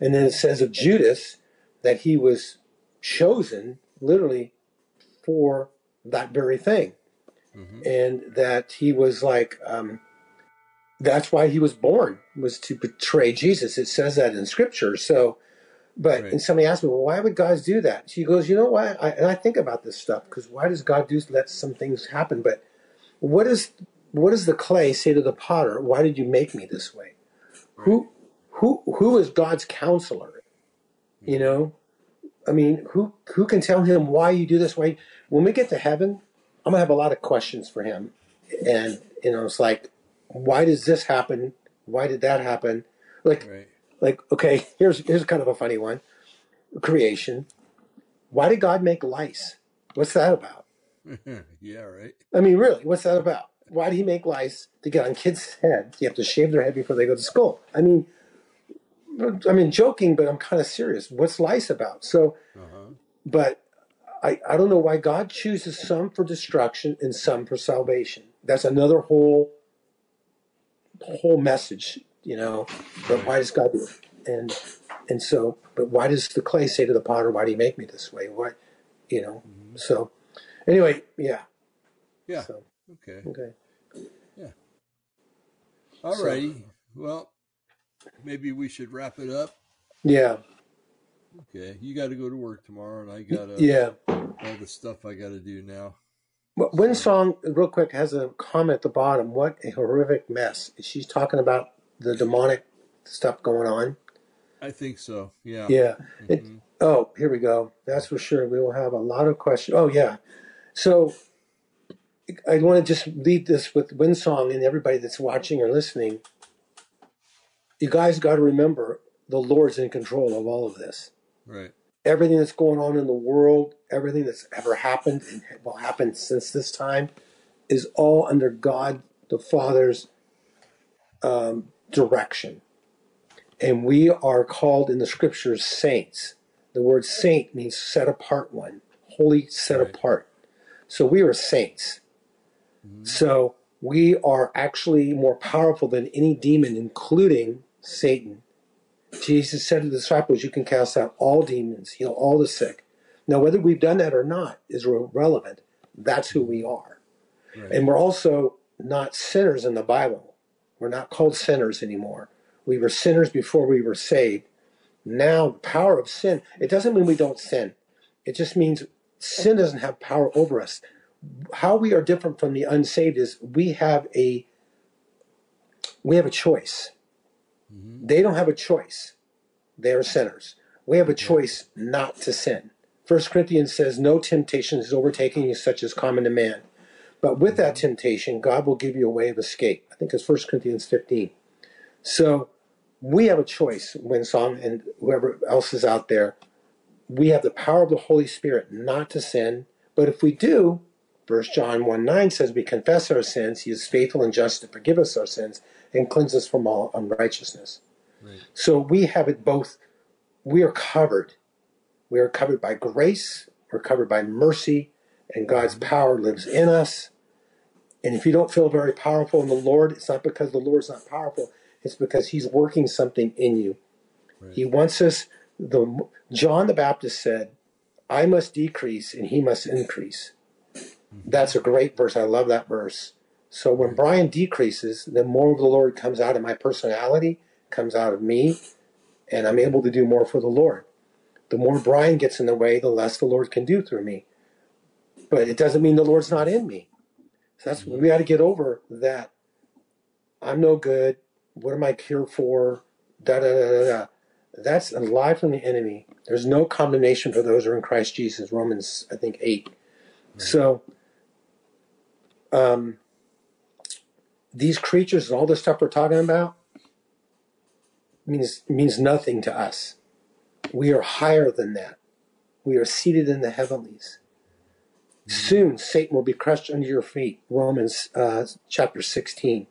and then it says of Judas that he was chosen literally for that very thing and that he was like um, that's why he was born was to betray jesus. It says that in scripture. So but and somebody asked me well why would god do that? She goes you know why? I, and i think about this stuff because why does god do let some things happen? But what is what does the clay say to the potter why did you make me this way? Who who who is god's counselor? You know? I mean who who can tell him why you do this why when we get to heaven i'm gonna have a lot of questions for him. And you know it's like why does this happen? Why did that happen? Like like okay here's here's kind of a funny one. Creation. Why did god make lice? What's that about? Yeah, right. i mean really what's that about? Why did he make lice to get on kids heads? You have to shave their head before they go to school. I mean i mean joking but i'm kind of serious. What's lice about? So uh-huh. but I, I don't know why God chooses some for destruction and some for salvation. That's another whole whole message, you know. But why does God do it? And and so, but why does the clay say to the potter, "Why do you make me this way?" Why, you know? Mm-hmm. So, anyway, yeah. Yeah. So, Okay. okay. Yeah. All righty. Well, maybe we should wrap it up. Yeah. Okay. You got to go to work tomorrow, and I got to Yeah. all the stuff I got to do now. But Winsong, real quick, has a comment at the bottom. What a horrific mess. She's talking about the demonic stuff going on. I think so. Yeah. Yeah. It, mm-hmm. oh, here we go. That's for sure. We will have a lot of questions. Oh, yeah. So I want to just leave this with Winsong and everybody that's watching or listening. You guys got to remember the Lord's in control of all of this. Right. Everything that's going on in the world, everything that's ever happened and will happen since this time is all under God the Father's um, direction. And we are called in the scriptures saints. The word saint means set apart one, holy set apart. So we are saints. So we are actually more powerful than any demon, including Satan. Jesus said to the disciples, You can cast out all demons, heal all the sick. Now, whether we've done that or not is irrelevant. That's who we are. And we're also not sinners in the Bible. We're not called sinners anymore. We were sinners before we were saved. Now, the power of sin, it doesn't mean we don't sin. It just means sin doesn't have power over us. How we are different from the unsaved is we have a we have a choice. Mm-hmm. They don't have a choice. They are sinners. We have a choice not to sin. First Corinthians says, No temptation is overtaking you such as common to man. But with that mm-hmm. temptation, God will give you a way of escape. I think it's 1 Corinthians 15. So we have a choice, Winsong and whoever else is out there. We have the power of the Holy Spirit not to sin. But if we do, 1 John 1 9 says, We confess our sins. He is faithful and just to forgive us our sins and cleanse us from all unrighteousness. So we have it both. We are covered. We are covered by grace. We're covered by mercy, and God's mm-hmm. power lives in us. And if you don't feel very powerful in the Lord, it's not because the Lord's not powerful. It's because He's working something in you. He wants us. The John the Baptist said, "I must decrease and He must increase." Mm-hmm. That's a great verse. I love that verse. So when Brian decreases, the more of the Lord comes out of my personality, comes out of me, and I'm able to do more for the Lord. The more Brian gets in the way, the less the Lord can do through me. But it doesn't mean the Lord's not in me. So that's we got to get over that. I'm no good. What am I here for? Da da da da da. That's a lie from the enemy. There's no condemnation for those who are in Christ Jesus. Romans, I think eight. So, um, these creatures and all this stuff we're talking about means means nothing to us. We are higher than that. We are seated in the heavenlies. Soon Satan will be crushed under your feet. Romans uh, chapter 16.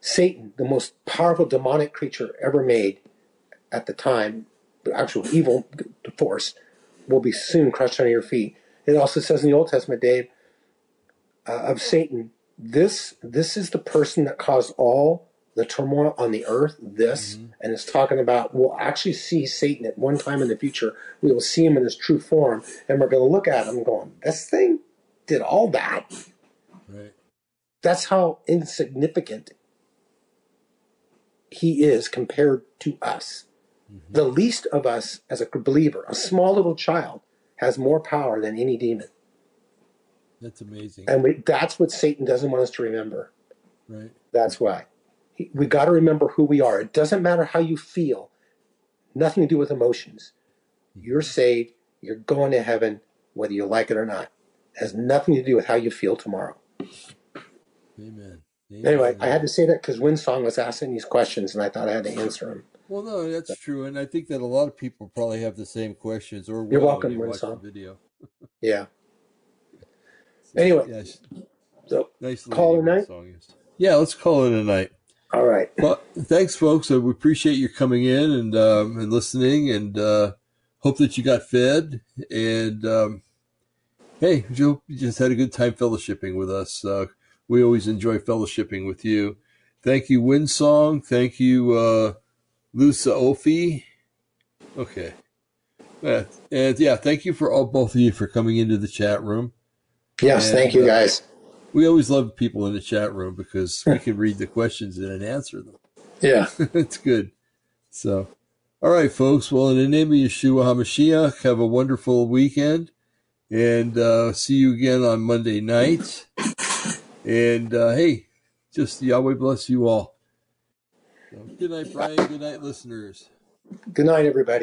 Satan, the most powerful demonic creature ever made at the time, the actual evil force, will be soon crushed under your feet. It also says in the Old Testament, Dave, uh, of Satan, this this is the person that caused all the turmoil on the earth. This, mm-hmm. and it's talking about we'll actually see Satan at one time in the future. We will see him in his true form, and we're going to look at him going, "This thing did all that." Right. That's how insignificant he is compared to us. Mm-hmm. The least of us, as a believer, a small little child, has more power than any demon. That's amazing. And we, that's what Satan doesn't want us to remember. Right. That's why. He- We got to remember who we are. It doesn't matter how you feel, nothing to do with emotions. You're mm-hmm. saved, you're going to heaven, whether you like it or not. It has nothing to do with how you feel tomorrow. Amen. Anyway, I had to say that because Winsong was asking these questions and I thought I had to answer them. Well, no, that's true, and I think that a lot of people probably have the same questions, or You're welcome, when they watch Winsong. video. Yeah. Anyway, Yes. so Nice call it a night? Song is. Yeah, let's call it a night. All right. Well, thanks, folks. Uh, we appreciate you coming in and um, and listening, and uh, hope that you got fed. And um, hey, Joe, you just had a good time fellowshipping with us. Uh, we always enjoy fellowshipping with you. Thank you, Winsong. Thank you, uh, Lusa Ofi. Okay. Uh, and yeah, thank you for all both of you for coming into the chat room. Yes, And, thank you uh, guys. we always love people in the chat room because we can read the questions and then answer them. Yeah. it's good. So, all right, folks. Well, in the name of Yeshua HaMashiach, have a wonderful weekend and uh, see you again on Monday night. And uh, hey, just Yahweh bless you all. So, good night, Brian. Good night, listeners. Good night, everybody.